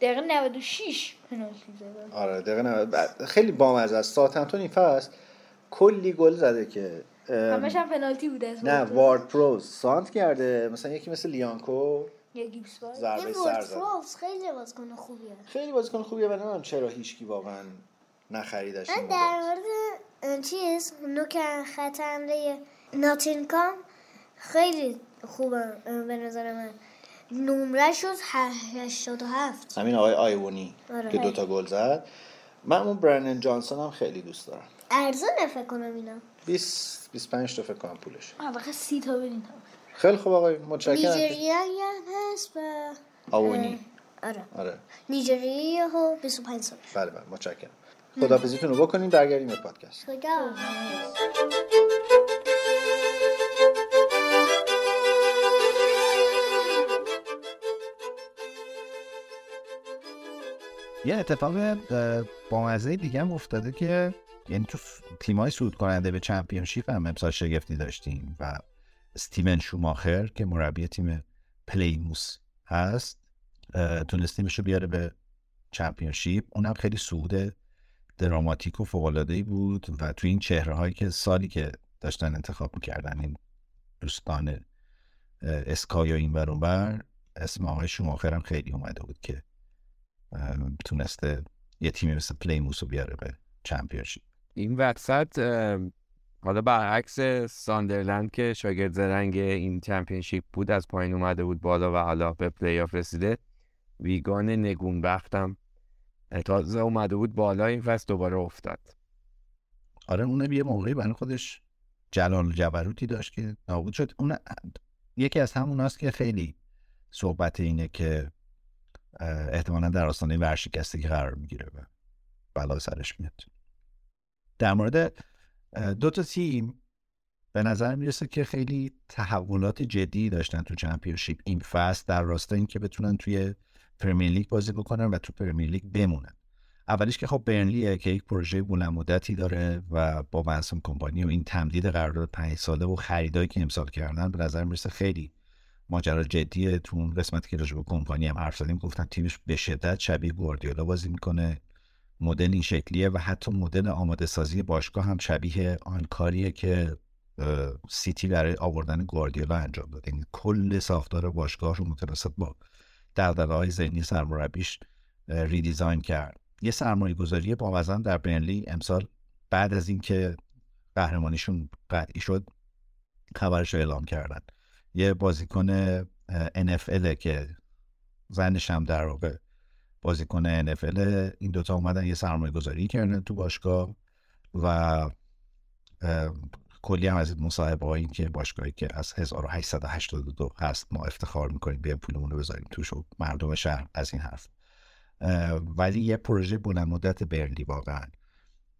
دقیقه 96 پنالتی زد آره دقیقه 90 بعد خیلی بامزه است. ساوثهمپتون این فصل کلی گل زده که همش هم پنالتی بود از نه وارد. وارد پروز. سانت کرده. مثلا یکی مثل لیانکو یا گیبس ضربه سر زد. پروز خیلی بازیکن خوبیه. خیلی بازیکن خوبیه و نمی‌دونم چرا هیچکی واقعا نخریدش من در. مورد چیز نوک خطنده ناتینکام خیلی خوبه به نظر من. نمره شد 87 همین آقای آیوونی آره. که دوتا گل زد. من اون برنن جانسون هم خیلی دوست دارم. ارزانه فکر کنم اینا. 20 25 تا فکر کنم پولش. فقط سی تا بدین خیلی خوب آقای متشکرم. نیجریایی هم هست و آوونی آره. آره. نیجریایی ها 25 سال. بله بله متشکرم. خدافزیتون رو بکنیم برگردیم به پادکست. خدا یه اتفاق اه، بامزه دیگه هم افتاده که یعنی تو تیمای صعود کننده به چمپیونشیپ هم امسال شگفتی داشتیم و استیون شوماخر که مربی تیم پلیموس هست اه، تونست تیمش رو بیاره به چمپیونشیپ. اونم خیلی صعود دراماتیک و فوق‌العاده‌ای بود و تو این چهره هایی که سالی که داشتن انتخاب می‌کردن این دوستان اسکای و این ور، اسم آقای شوماخر هم خیلی اومده بود که تونسته یه تیمی مثل پلیموس رو بیاره به چمپیونشیپ. این وسط حالا برعکس ساندرلند که شاگرد زرنگ این چمپیونشیپ بود از پایین اومده بود بالا و حالا به پلی آف رسیده. ویگان نگونبختم اه، تازه اومده بود بالا این فصل دوباره افتاد. آره اونم یه موقعی برای خودش جلال جبروتی داشت که نابود شد. اون یکی از هموناست که خیلی صحبت اینه که احتمالا در آستانه ورشکستگی قرار می‌گیره و بلا سرش میاد. در مورد دو تا تیم به نظر می‌رسه که خیلی تحولات جدی داشتن تو چمپیونشیپ. این فصل در راستای اینکه بتونن توی پرمیر لیگ بازی بکنن و تو پرمیر لیگ بمونن. اولیش که خب برنلیه که یک پروژه بلند مدتی داره و با ونسان کمپانی و این تمدید قرارداد پنج ساله و خریدایی که امسال کردن به نظر می‌رسه خیلی ماجرا جدیه. تو اون قسمتی که راجع به کمپانی هم حرف زدیم گفتن تیمش به شدت شبیه گواردیولا بازی می‌کنه. مدل این شکلیه و حتی مدل آماده سازی باشگاه هم شبیه آن کاریه که سیتی برای آوردن گواردیولا انجام داد یعنی کل ساختار باشگاه رو متناسب با دغدغه های ذهنی سرمربیش ریدیزاین کرد. یه سرمایه گذاری با در برنلی امسال بعد از اینکه قهرمانیشون قطعی شد خبرش رو اعلام کردن. یه بازیکن NFL که زنش هم در واقع بازیکن NFL این دوتا اومدن یه سرمایه گذاری کردن تو باشگاه و کلی هم از این مصاحبه هایی که باشگاهی که از 1882 هست ما افتخار می‌کنیم بیایم پولمون رو بذاریم توش و مردم شهر از این حرف. ولی یه پروژه بلند مدت برلی واقعا.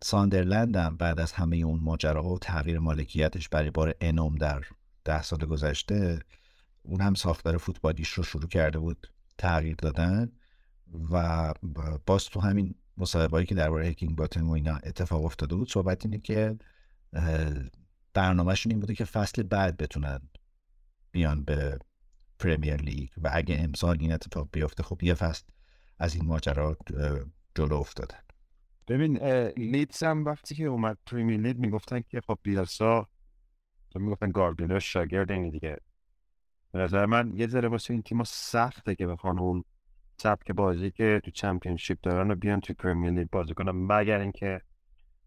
ساندرلند هم بعد از همه اون ماجراها و تغییر مالکیتش برای بار انوم در ده سال گذشته اون هم ساختار فوتبالیش رو شروع کرده بود تغییر دادن. و باز تو همین مصاحبه‌ای که درباره هکینگ باتم و اینا اتفاق افتاده بود صحبت اینه که برنامهشون این بوده که فصل بعد بتونن بیان به پرمیر لیگ و اگه امسال این اتفاق بیفته خب یه فصل از این ماجرا جلو افتادن. ببین لیدز هم وقتی که اومد پریمیر لیگ می‌گفتن که خب بیلسا تو می‌گفتن گاردیولا شاگرد این دیگه. به نظر من یه ذره واسه این تیما سخته که بخوان اون سبک بازی که تو چمپیونشیپ دارن رو بیان تو پرمیر لیگ بازی کنن مگر اینکه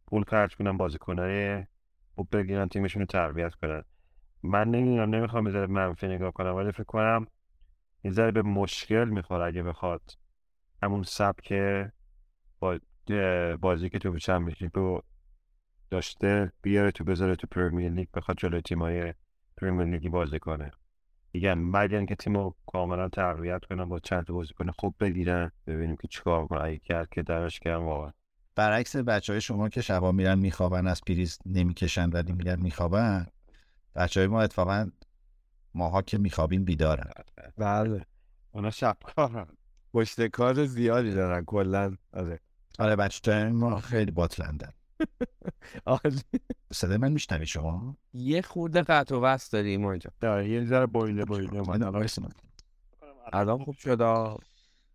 پول خرج کنن بازیکنای خوب بگیرن تیمشون رو تربیت کنن. من نمی‌دونم نمی‌خوام ذره منفی نگاه کنم ولی فکر کنم یه ذره به مشکل می‌خوره اگه بخواد همون سبک بازی که تو چمپیونشیپ داشته بیاره تو بذاره تو پرمیر لیگ بخواد جلوی تیمای پرمیر لیگی بازی کنه. میگن مگر اینکه تیم رو کاملا تقویت کنن با چند بازیکن خوب بگیرن ببینیم که چیکار کنن اگه کرد که درش کردن واقعا. برعکس بچه های شما که شبا میرن میخوابن از پریز نمی‌کشن ولی میرن میخوابن بچه های ما اتفاقا ماها که میخوابیم بیدارن. بله. اونا شب کارن. پشت کار زیادی دارن کلا. آره. آره بچه ما خیلی باطلندن [LAUGHS] عالی. صدای من میشنوی شما؟ یه خورده قطع و وصل داریم ما اینجا داره یه ذره بویله بویله من. الان خوب شد.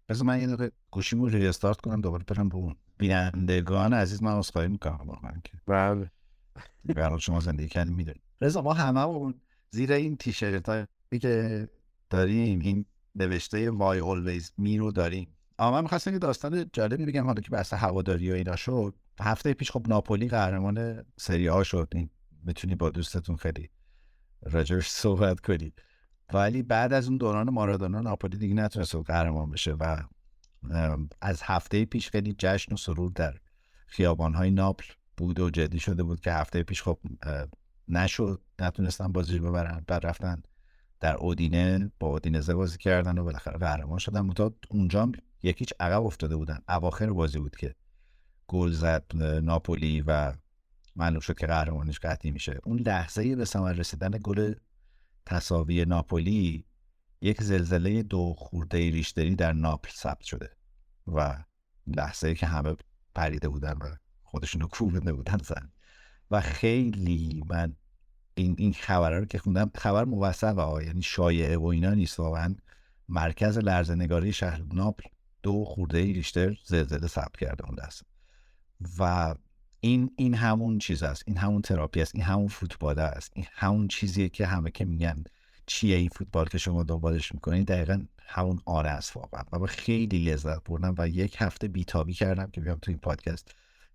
بذار من یه دقیقه گوشیمو ریستارت کنم دوباره برم به اون بینندگان عزیز. من عذرخواهی می‌کنم واقعا که. بله. برای شما زندگی کردیم می‌دونیم رضا ما هممون زیر این تیشرت هایی که داریم این نوشته why always me رو داریم. اما من می‌خواستم یه داستان جالبی بگم حالا که بحث هواداری و اینا شد. هفته پیش خب ناپولی قهرمان سری آ شد. این می‌تونی با دوستتون خیلی راجرش صحبت کنی. ولی بعد از اون دوران مارادونا ناپولی دیگه نتونست قهرمان بشه و از هفته پیش خیلی جشن و سرور در خیابانهای ناپل بود و جدی شده بود که هفته پیش خب نشد. نتونستن بازی ببرن. بعد رفتن در اودینه با اودینزه بازی کردن و بالاخره قهرمان شدن. اونجا یکیچ عقب افتاده بودن. اواخر بازی بود که گل زد ناپولی و معلوم شد که قهرمانیش قطعی میشه. اون لحظه به ثمر رسیدن گل تساوی ناپولی یک زلزله دو خورده ریشتری در ناپل ثبت شده و لحظه که همه پریده بودن و خودشونو کوبنده بودن زن و خیلی من این این خبر رو که خوندم خبر موثقه ها یعنی شایعه و اینا نیست واقعا. مرکز لرزه‌نگاری شهر ناپل دو خورده ریشتر زلزله ثبت کرده اون لحظه. و این این همون چیز است این همون تراپی است این همون فوتبال است این همون چیزیه که همه که میگن چیه این فوتبال که شما دنبالش می‌کنید دقیقا همون آن است واقعا. و خیلی لذت بردم و یک هفته بیتابی کردم که بیام تو این پادکست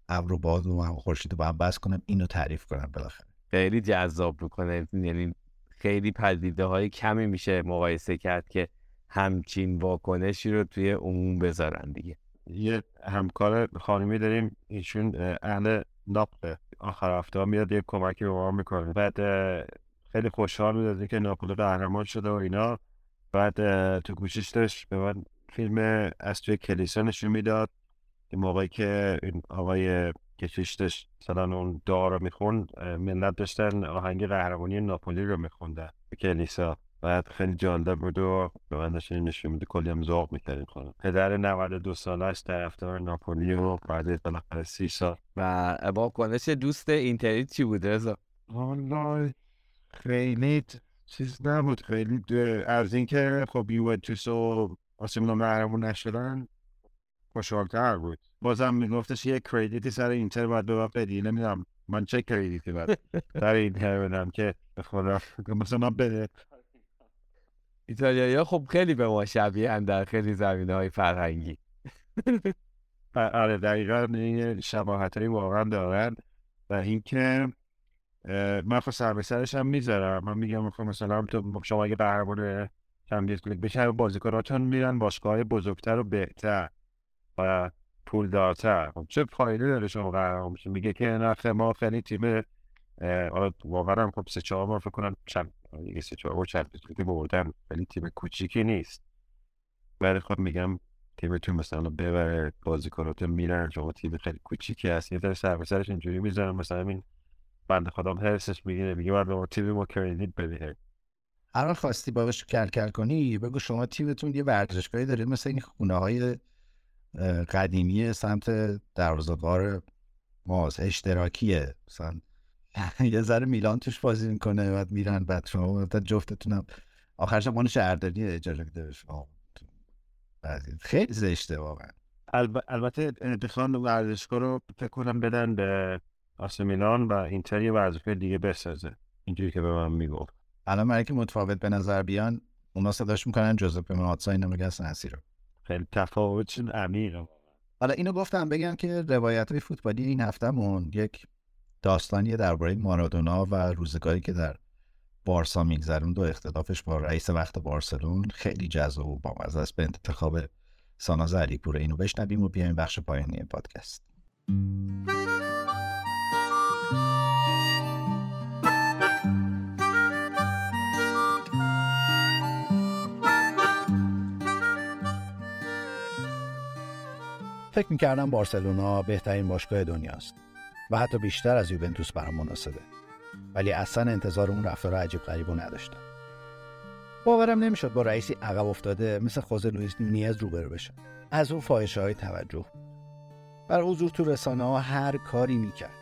ابر و باد و هم خورشید با هم بس کنم اینو تعریف کنم بالاخره. خیلی جذاب می‌کنه. یعنی خیلی پدیده های کمی میشه مقایسه کرد که همچین واکنشی رو توی عموم بذارن دیگه. یه همکار خانمی داریم ایشون اه، اهل ناپل آخر هفته میاد یه کمکی به ما می‌کنه. بعد خیلی خوشحال بود از اینکه ناپل قهرمان شده و اینا. بعد تو گوشش داشت به من فیلم از توی کلیسا نشون می‌داد. موقعی که این آقای کشیش داشت مثلا اون دعا رو می‌خوند ملت داشتن آهنگ قهرمانی ناپولی رو میخوندن تو کلیسا. بعد خیلی جالب بود و به من داشت نشون میده کلی هم ذوق می‌کردیم خانم. پدر 92 سالش طرفدار ناپولی و بعد بالاخره سی سال. و واکنش دوست اینتری چی بود رضا؟ والله خیلی چیز نبود خیلی از اینکه خب یوونتوس و آسمون قهرمان نشدن خوشحالتر بود. بازم میگفتش یه کردیتی سر اینتر باید به بدی نمی‌دونم من چه کردیتی باید سر اینتر بدم که به خدا مثلا بده. ایتالیایی خب خیلی به ما شبیه در خیلی زمینه های فرهنگی آره دقیقا این شباهت هایی واقعا دارن و اینکه من خب سر به هم می‌ذارم. من میگم خب مثلا تو شما اگه قهرمان چمپیونز لیگ بشه بازیکناتون میرن باشگاه بزرگتر و بهتر و پولدارتر. خب چه فایده داره شما بشین؟ میگه که نه ما خیلی تیم واقعا هم خب سه چهار بار فکر کنم یه سه چهار بار چمپیونز لیگ بردن خیلی تیم کوچیکی نیست. ولی خب میگم تیمتون مثلا ببره بازیکناتون میرن شما تیم خیلی کوچیکی هست یه ذره سر سرش اینجوری می‌ذارن. مثلا این بنده خودم هرسش می‌گیره میگه ما تیم ما کردیت بدی. هر خواستی باش کل کل کنی بگو شما تیمتون یه ورزشگاهی داره مثل این خونه های قدیمی سمت دروازه‌بان ماست اشتراکیه. مثلا [LAUGHS] یه ذره میلان توش بازی می‌کنه بعد میرن بعد شما جفتتونم آخرش هم اجاره میده به شما بعد خیلی زشته واقعا. الب... البته بخوان ورزشگاه رو فکر کنم بدن به آس میلان و اینتر یه ورزشگاه دیگه بسازه. اینجوری که به من می‌گفت. الان برای که متفاوت به نظر بیان اونا صداش می‌کنن جوزپه ماتسا اینو میگن سنسی رو خیلی تفاوتشون عمیقه. حالا اینو گفتم بگم که روایت های فوتبالی این هفتهمون یک داستانی درباره مارادونا و روزگاری که در بارسا میگذروند و اختلافش با رئیس وقت بارسلون خیلی جذاب و بامزه است. به انتخاب ساناز علیپور اینو بشنویم و بیایم بخش پایانی پادکست. فکر می‌کردم بارسلونا بهترین باشگاه دنیاست. و حتی بیشتر از یوونتوس برام مناسبه. ولی اصلا انتظار اون رفتار عجیب غریب رو نداشتم. باورم نمی‌شد با رئیسی عقب افتاده مثل خوزه لوئیس نونیز روبرو بشم از اون فاحشه های توجه. بر حضور تو رسانه ها هر کاری می‌کرد.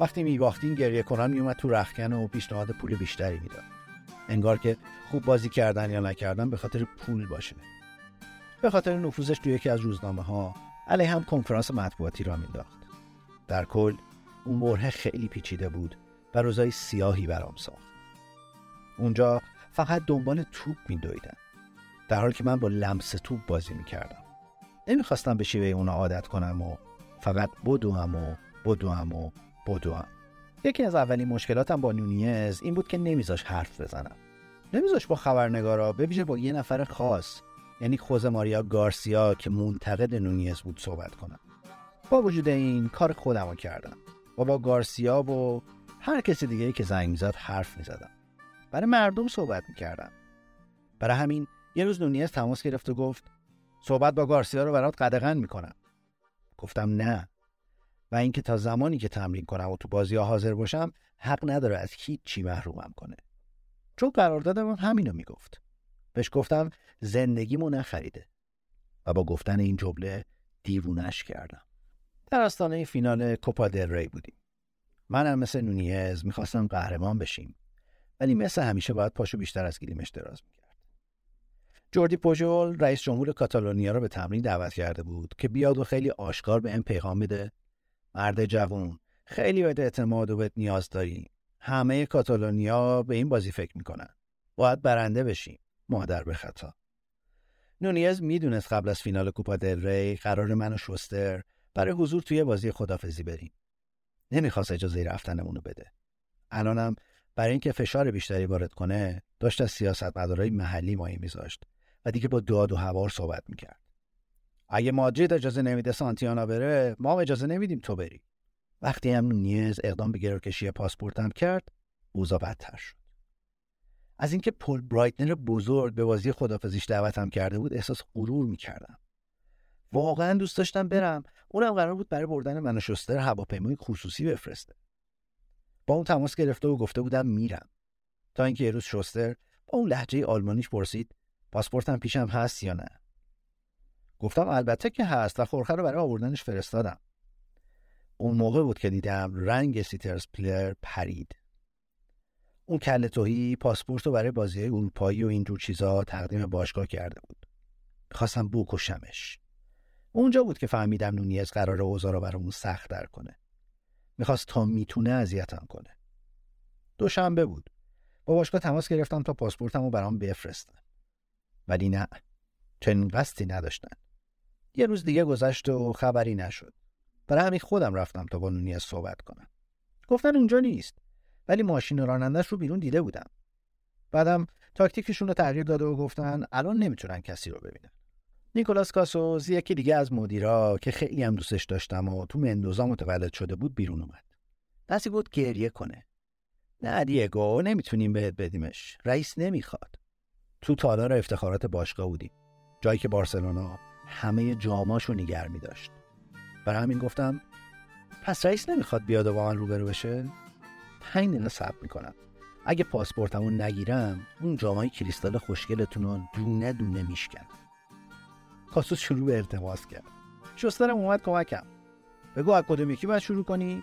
وقتی میباختیم گریه کنان میومد تو رخکن و پیشنهاد پول بیشتری می‌داد. انگار که خوب بازی کردن یا نکردن به خاطر پول باشه. به خاطر نفوذش تو یکی از روزنامه ها علیه هم کنفرانس مطبوعاتی را مینداخت در کل اون بره خیلی پیچیده بود و روزای سیاهی برام ساخت. اونجا فقط دنبال توپ میدویدن. در حالی که من با لمس توپ بازی می‌کردم. نمی‌خواستم به شیوه اونا عادت کنم و فقط بدوم و بدوم و بدوم. یکی از اولین مشکلاتم با نونیز این بود که نمیذاش حرف بزنم. نمیذاش با خبرنگارا به ویژه با یه نفر خاص یعنی خوزه ماریا گارسیا که منتقد نونیز بود صحبت کنم. با وجود این کار خودم رو کردم. و با گارسیا و هر کسی دیگه که زنگ می‌زد حرف می‌زدم. برای مردم صحبت می‌کردم. برای همین یه روز نونیز تماس گرفت و گفت صحبت با گارسیا رو برات قدغن می‌کنم. گفتم نه. و اینکه تا زمانی که تمرین کنم و تو بازی ها حاضر باشم حق نداره از هیچ چی محرومم کنه. چون قراردادمون همینو می‌گفت. بهش گفتم زندگیمو نخریده. و با گفتن این جمله دیوونش کردم. در آستانه فینال کوپا دل ری بودیم. منم مثل نونیز می‌خواستم قهرمان بشیم ولی مثل همیشه باید پاشو بیشتر از گلیمش دراز می‌کرد. جوردی پوژول رئیس جمهور کاتالونیا رو به تمرین دعوت کرده بود که بیاد و خیلی آشکار به این پیغام بده. مرد جوون خیلی بهت اعتماد و بهت نیاز داری. همه کاتالونیا به این بازی فکر می‌کنن. باید برنده بشیم مادر به خطا. نونیز می‌دونست قبل از فینال کوپا دل ری قرار من و شوستر برای حضور توی بازی خدافزی بریم. نمی‌خواست اجازه رفتنمونو بده. الانم برای اینکه فشار بیشتری وارد کنه داشت از سیاستمدارای محلی مایه میذاشت و دیگه با داد و هوار صحبت می‌کرد. اگه مادرید اجازه نمیده سانتیانا بره ما اجازه نمیدیم تو بری. وقتی هم نونیز اقدام به گروکشی پاسپورتم کرد اوضاع بدتر شد. از اینکه پل برایتنر بزرگ به بازی خدافزیش دعوتم کرده بود احساس غرور می‌کردم. واقعا دوست داشتم برم. اونم قرار بود برای بردن من و شستر هواپیمای خصوصی بفرسته. با اون تماس گرفته و گفته بودم میرم. تا اینکه یه روز شستر با اون لحجه آلمانیش پرسید پاسپورتم پیشم هست یا نه؟ گفتم البته که هست و خورخه رو برای آوردنش فرستادم. اون موقع بود که دیدم رنگ سیترز پلر پرید. اون کل توهی پاسپورت رو برای بازی اروپایی و اینجور چیزا تقدیم باشگاه کرده بود. خواستم بکشمش. اونجا بود که فهمیدم نونیز قرار اوضاع رو برامون سخت در کنه. می‌خواست تا می‌تونه اذیتم کنه. دوشنبه بود. با باشگاه تماس گرفتم تا پاسپورتم رو برام بفرستن. ولی نه چنین قصدی نداشتن. یه روز دیگه گذشت و خبری نشد. برای همین خودم رفتم تا با نونیز صحبت کنم. گفتن اونجا نیست. ولی ماشین رانندش رو بیرون دیده بودم. بعدم تاکتیکشون رو تغییر داده و گفتن الان نمی‌تونن کسی رو ببینن. نیکولاس کاسوز یکی دیگه از مدیرا که خیلی هم دوستش داشتم و تو مندوزا متولد شده بود بیرون اومد. دستی بود گریه کنه. نه دیگو نمی‌تونیم بهت بدیمش. رئیس نمی‌خواد. تو تالار افتخارات باشگاه بودیم. جایی که بارسلونا همه جاماشو نگر می داشت. برای همین گفتم پس رئیس نمی‌خواد بیاد و با من روبرو بشه؟ پنج دقیقه صبر می‌کنم. اگه پاسپورتمو نگیرم اون جامای کریستال خوشگلتون رو دونه دونه میشکن. کاسوس شروع به التماس کرد. شسترم اومد کمکم. بگو از کدوم یکی باید شروع کنی؟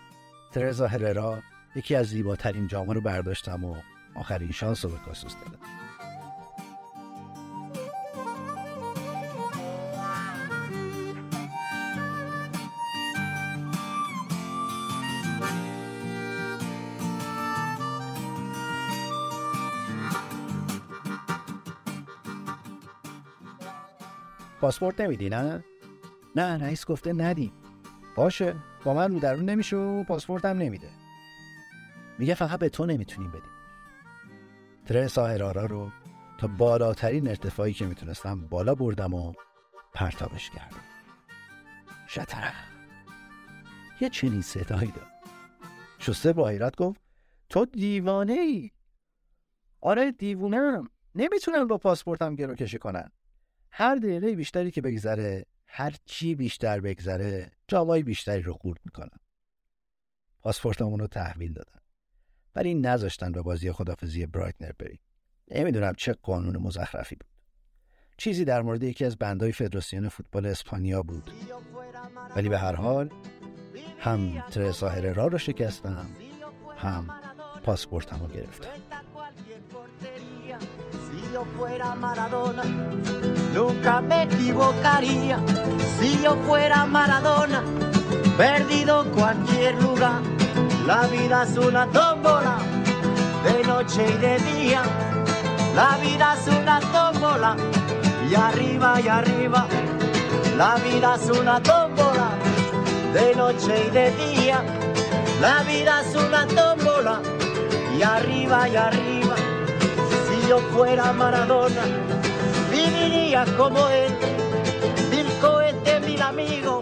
ترزا هررا یکی از زیباترین جامه رو برداشتم و آخرین شانس رو به کاسوس دادم. پاسپورت نمیدی نه؟ نه رئیس گفته ندیم. باشه با من رو درون نمیشه و پاسپورتم نمیده. میگه فقط به تو نمی‌تونیم بدیم. ترسا هرارا رو تا بالاترین ارتفاعی که می‌تونستم بالا بردم و پرتابش کردم. شتره یه چنین صدایی داد. شسته با حیرت گفت تو دیوانه ای آره دیوونم نمی‌تونم با پاسپورتم گرو کشی کنن. هر دقیقه بیشتری که بگذره هر چی بیشتر بگذره جامای بیشتری رو خورد می‌کنن. پاسپورتمون رو تحویل دادن. ولی نذاشتن به بازی خدافزی برایتنر بریم. نمی‌دونم چه قانون مزخرفی بود. چیزی در مورد یکی از بندهای فدراسیون فوتبال اسپانیا بود. ولی به هر حال هم ترسا هررا رو شکستم هم پاسپورتم رو گرفتم. Nunca me equivocaría. Si yo fuera Maradona, perdido en cualquier lugar. La vida es una tómbola, de noche y de día. La vida es una tómbola, y arriba y arriba. La vida es una tómbola, de noche y de día. La vida es una tómbola, y arriba y arriba. Si yo fuera Maradona, viviría como él. Mil cohetes, mil amigos,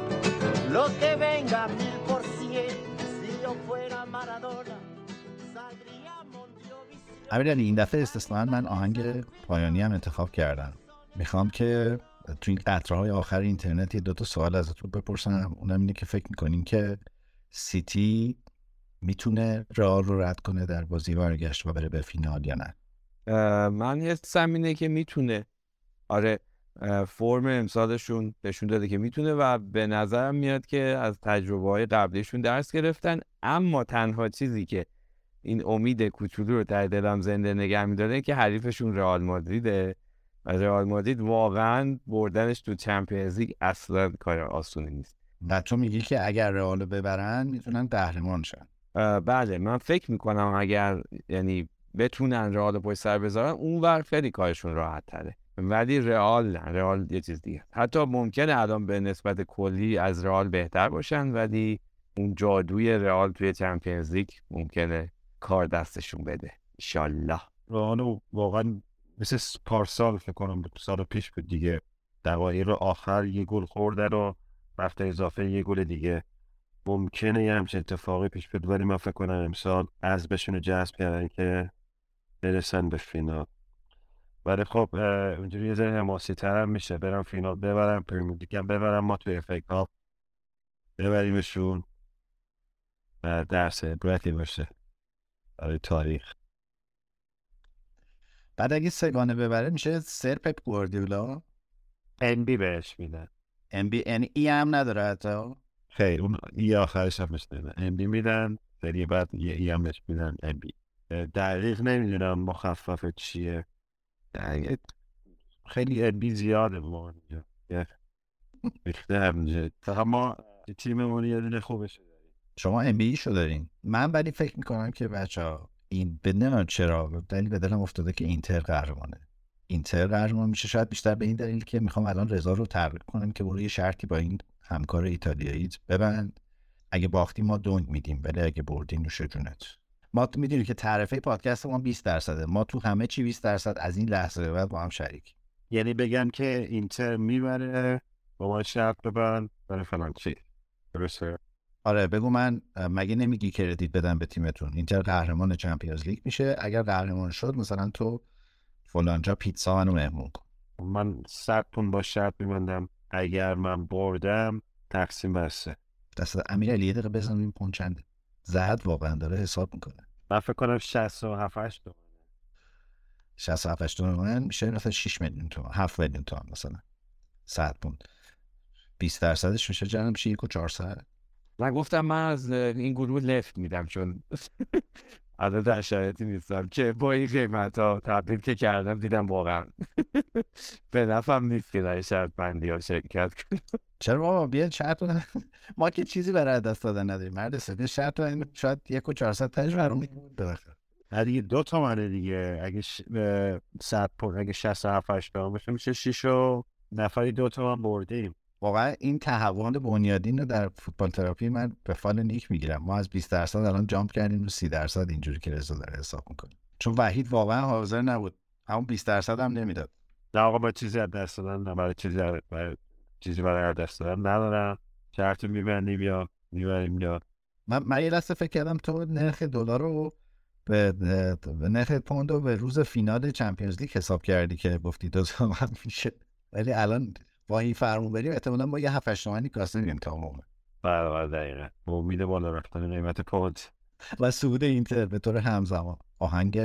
los que vengan mil por cien. Si yo fuera Maradona, saldría Mondovisión. امیرعلی این دفعه استثنا من آهنگ پایانی هم انتخاب کردم می‌خوام که تو این قطره های آخر اینترنت یه دو تا سوال ازتون بپرسم اونم اینه که فکر می‌کنین که سیتی می‌تونه رئال رو رد کنه در بازی برگشت و بره به فینال یا نه من حسم اینه که می‌تونه آره فرم امسالشون نشون داده که می‌تونه و به نظرم میاد که از تجربه های قبلیشون درس گرفتن. اما تنها چیزی که این امید کوچولو رو در دلم زنده نگه میداره که حریفشون رئال مادریده و رئال مادرید واقعا بردنش تو چمپیونز لیگ اصلا کار آسونی نیست. و تو میگی که اگر رئال ببرن می‌تونن قهرمان شن. بله من فکر می‌کنم اگر یعنی بتونن رئال پشت سر بذارن اونور خیلی کارشون راحت تره. ولی رئال رئال یه چیز دیگه. حتی ممکنه الان به نسبت کلی از رئال بهتر باشن ولی اون جادوی رئال توی چمپیونز لیگ ممکنه کار دستشون بده. ایشالله. رئال واقعا مثل پارسال فکر کنم سال پیش بود دیگه. دقایق آخر یه گل خورده رو رفت اضافه یه گل دیگه. ممکنه یه همچین اتفاقی پیش بیاد ولی من فکر کنم امسال از بهشون جذب کردن که برسن به فینال. ولی خب اونجوری یه ذره حماسی تر هم میشه. برم فینال ببرم هم ببرم ما توی اف ای کاپ ببریمشون و درس عبرتی باشه برای تاریخ. بعد اگه سگانه ببره میشه سر پپ گواردیولا؟ ام بی بهش میدن ام بی ان ای هم نداره حتی؟ خیر اون ای آخرش هم بهش میدن ام بی میدن سری بعد یه ای هم بهش میدن ام بی. دقیق نمی‌دونم مخفف چیه. خیلی بی زیاده ما. ریخته همینجا فقط ما تیممون یه دونه خوبش شما ام بی شو دارین. من ولی فکر می‌کنم که بچه ها این به نمی‌دونم چرا دلیل به دلم افتاده که اینتر قهرمانه. اینتر قهرمان میشه. شاید بیشتر به این دلیل که می‌خوام الان رضا رو ترغیب کنم که برو یه شرطی با این همکار ایتالیایی ببند. اگه باختی ما دونگ میدیم ولی اگه بردی نوش جونت. ما تو می‌دونی که تعرفه پادکست ما 20 درصده. ما تو همه چی 20 درصد از این لحظه به بعد با هم شریک یعنی بگن که اینتر می‌بره با ما شرط ببند برای فلان چی. درسته؟ آره بگو من مگه نمیگی کردیت بدم به تیمتون؟ اینتر قهرمان چمپیونز لیگ میشه. اگر قهرمان شد مثلا تو فلانجا پیتزا منو مهمون کن. من صد با شرط میبندم. اگر من بردم تقسیم بسته دست امیرعلی یه دقیقه بزن این پون چنده؟ زد واقعا داره حساب می‌کنه. من فکر کنم 67 8 تومن 67 8 تومن؟ میشه مثلا 6 میلیون تومن 7 میلیون تومن مثلا. 100 پوند. 20 درصدش میشه جنم میشه 1 و 400 من گفتم من از این گروه لفت میدم چون [LAUGHS] الان در شرایطی نیستم که با این قیمت ها تبدیل که کردم دیدم واقعا [LAUGHS] به نفعم نیست که در شرط بندی ها شرکت کنم. چرا بابا بیا شرط رو- ما که چیزی برای دست دادن نداریم. مرد سه شرط رو این شاید 1 و 400 تاش برام ببخشید نه دیگه دو تومنه دیگه. اگه ش... صد پون اگه 67 8 تومن باشه میشه 6 و نفری دو تومن بردیم واقعا این تحول بنیادین رو در فوتبال تراپی من به فال نیک می‌گیرم. ما از 20 درصد الان جامپ کردیم رو 30 درصد اینجوری که رضا داره حساب می‌کنه. چون وحید واقعا حاضر نبود. همون 20 درصد هم نمی‌داد. نه آقا با چیزی از دست دادن نه برای چیزی برای چیزی برای دست دادن ندارم. شرط میبندیم یا می‌بریم یا من, من یه لحظه فکر کردم تو نرخ دلار رو به, به نرخ پوند رو به روز فینال چمپیونز لیگ حساب کردی که گفتی دو تومن میشه. ولی الان با این فرمون بریم احتمالاً ما یه 7 8 تومنی کاسه میدیم تا عمومه بله بله دقیقا. با امید بالا رفتن قیمت پوند. و صعود اینتر به طور همزمان. آهنگ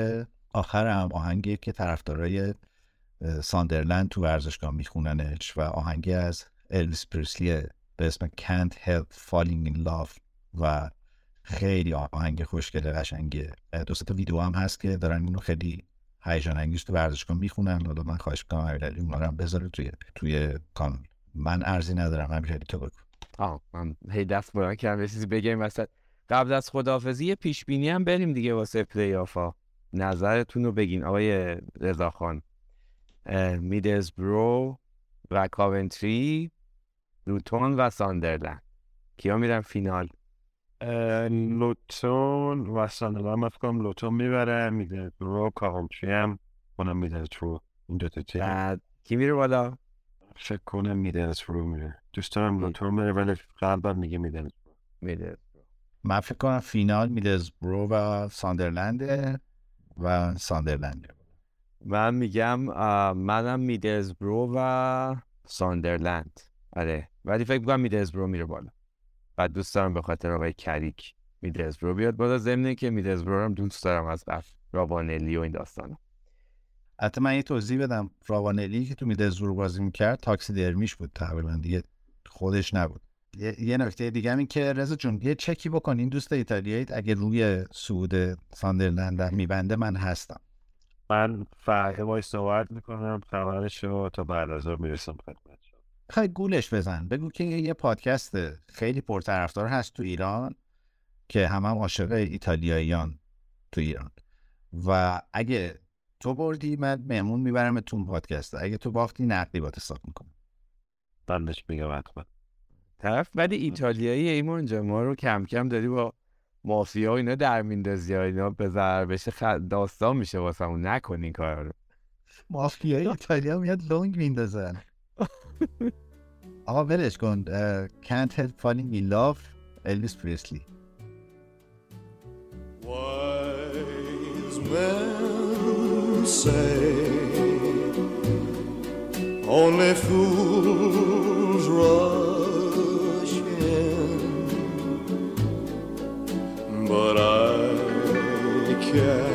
آخرم. آهنگی که طرفدارای ساندرلند تو ورزشگاه میخوننش و آهنگی از الویس پرسلی به اسم Can't Help Falling in Love و خیلی آهنگ خوشگل قشنگه. دو تا ویدیو هم هست که دارن اینو خیلی هیجان انگیز تو ورزشگاه می‌خونن. حالا من خواهش می‌کنم امیرعلی اونا هم بذاره توی توی کانال. من ارزی ندارم امیرعلی تو بگو. آه من هی دست بلند کردم یه چیزی بگم وسط. قبل از خداحافظی پیش بینی هم بریم دیگه واسه پلی آفا نظرتون رو بگین آقای رضاخان میدزبرو و کاونتری لوتون و ساندرلند. کیا میرن فینال؟ لوتون و ساندرلند. من فکر کنم لوتون می‌بره میده رو کاونتری هم اونم میده رو این دوتا تیم. کی میره بالا؟ فکر کنم میده رو میره. دوست دارم لوتون بره ولی قلبم میگه میده میده من فکر کنم فینال میدزبرو و ساندرلنده و ساندرلنده. من میگم منم میدزبرو و ساندرلند. آره ولی فکر می‌کنم میدزبرو میره بالا. بعد دوست دارم به خاطر آقای کریک میدزبرو بیاد بالا. ضمن که میدزبرو رو هم دوست دارم از قبل رابانلی و این داستانا. حتی من یه توضیح بدم. راوانلی که تو میدزبرو بازی می‌کرد تاکسی درمیش بود تقریبا دیگه. خودش نبود. یه, نکته دیگه هم این که رضا جون یه چکی بکن. این دوست ایتالیایی اگه روی سعود ساندرلند میبنده من هستم. من فرده باید صحبت می‌کنم خبرش رو تا بعد از اون می‌رسم خدمت شما. خیلی گولش بزن. بگو که یه پادکست خیلی پرطرفدار هست تو ایران که هم هم عاشق ایتالیاییان تو ایران. و اگه تو بردی من مهمون می‌برم تو اون پادکست. اگه تو باختی نقدی با حساب می‌کنم. من بهش میگم حتما. طرف ولی ایتالیایی ایمان جا ما رو کم کم داری با مافیا و اینا در میندازی. اینا به ضرر بشه خ- داستان میشه واسه اون نکنین این کار رو. مافیای ایتالیا میاد لونگ میندازن. آقا ولش کن Can't help falling in love الویس پریسلی Wise men say only fools rush but I can't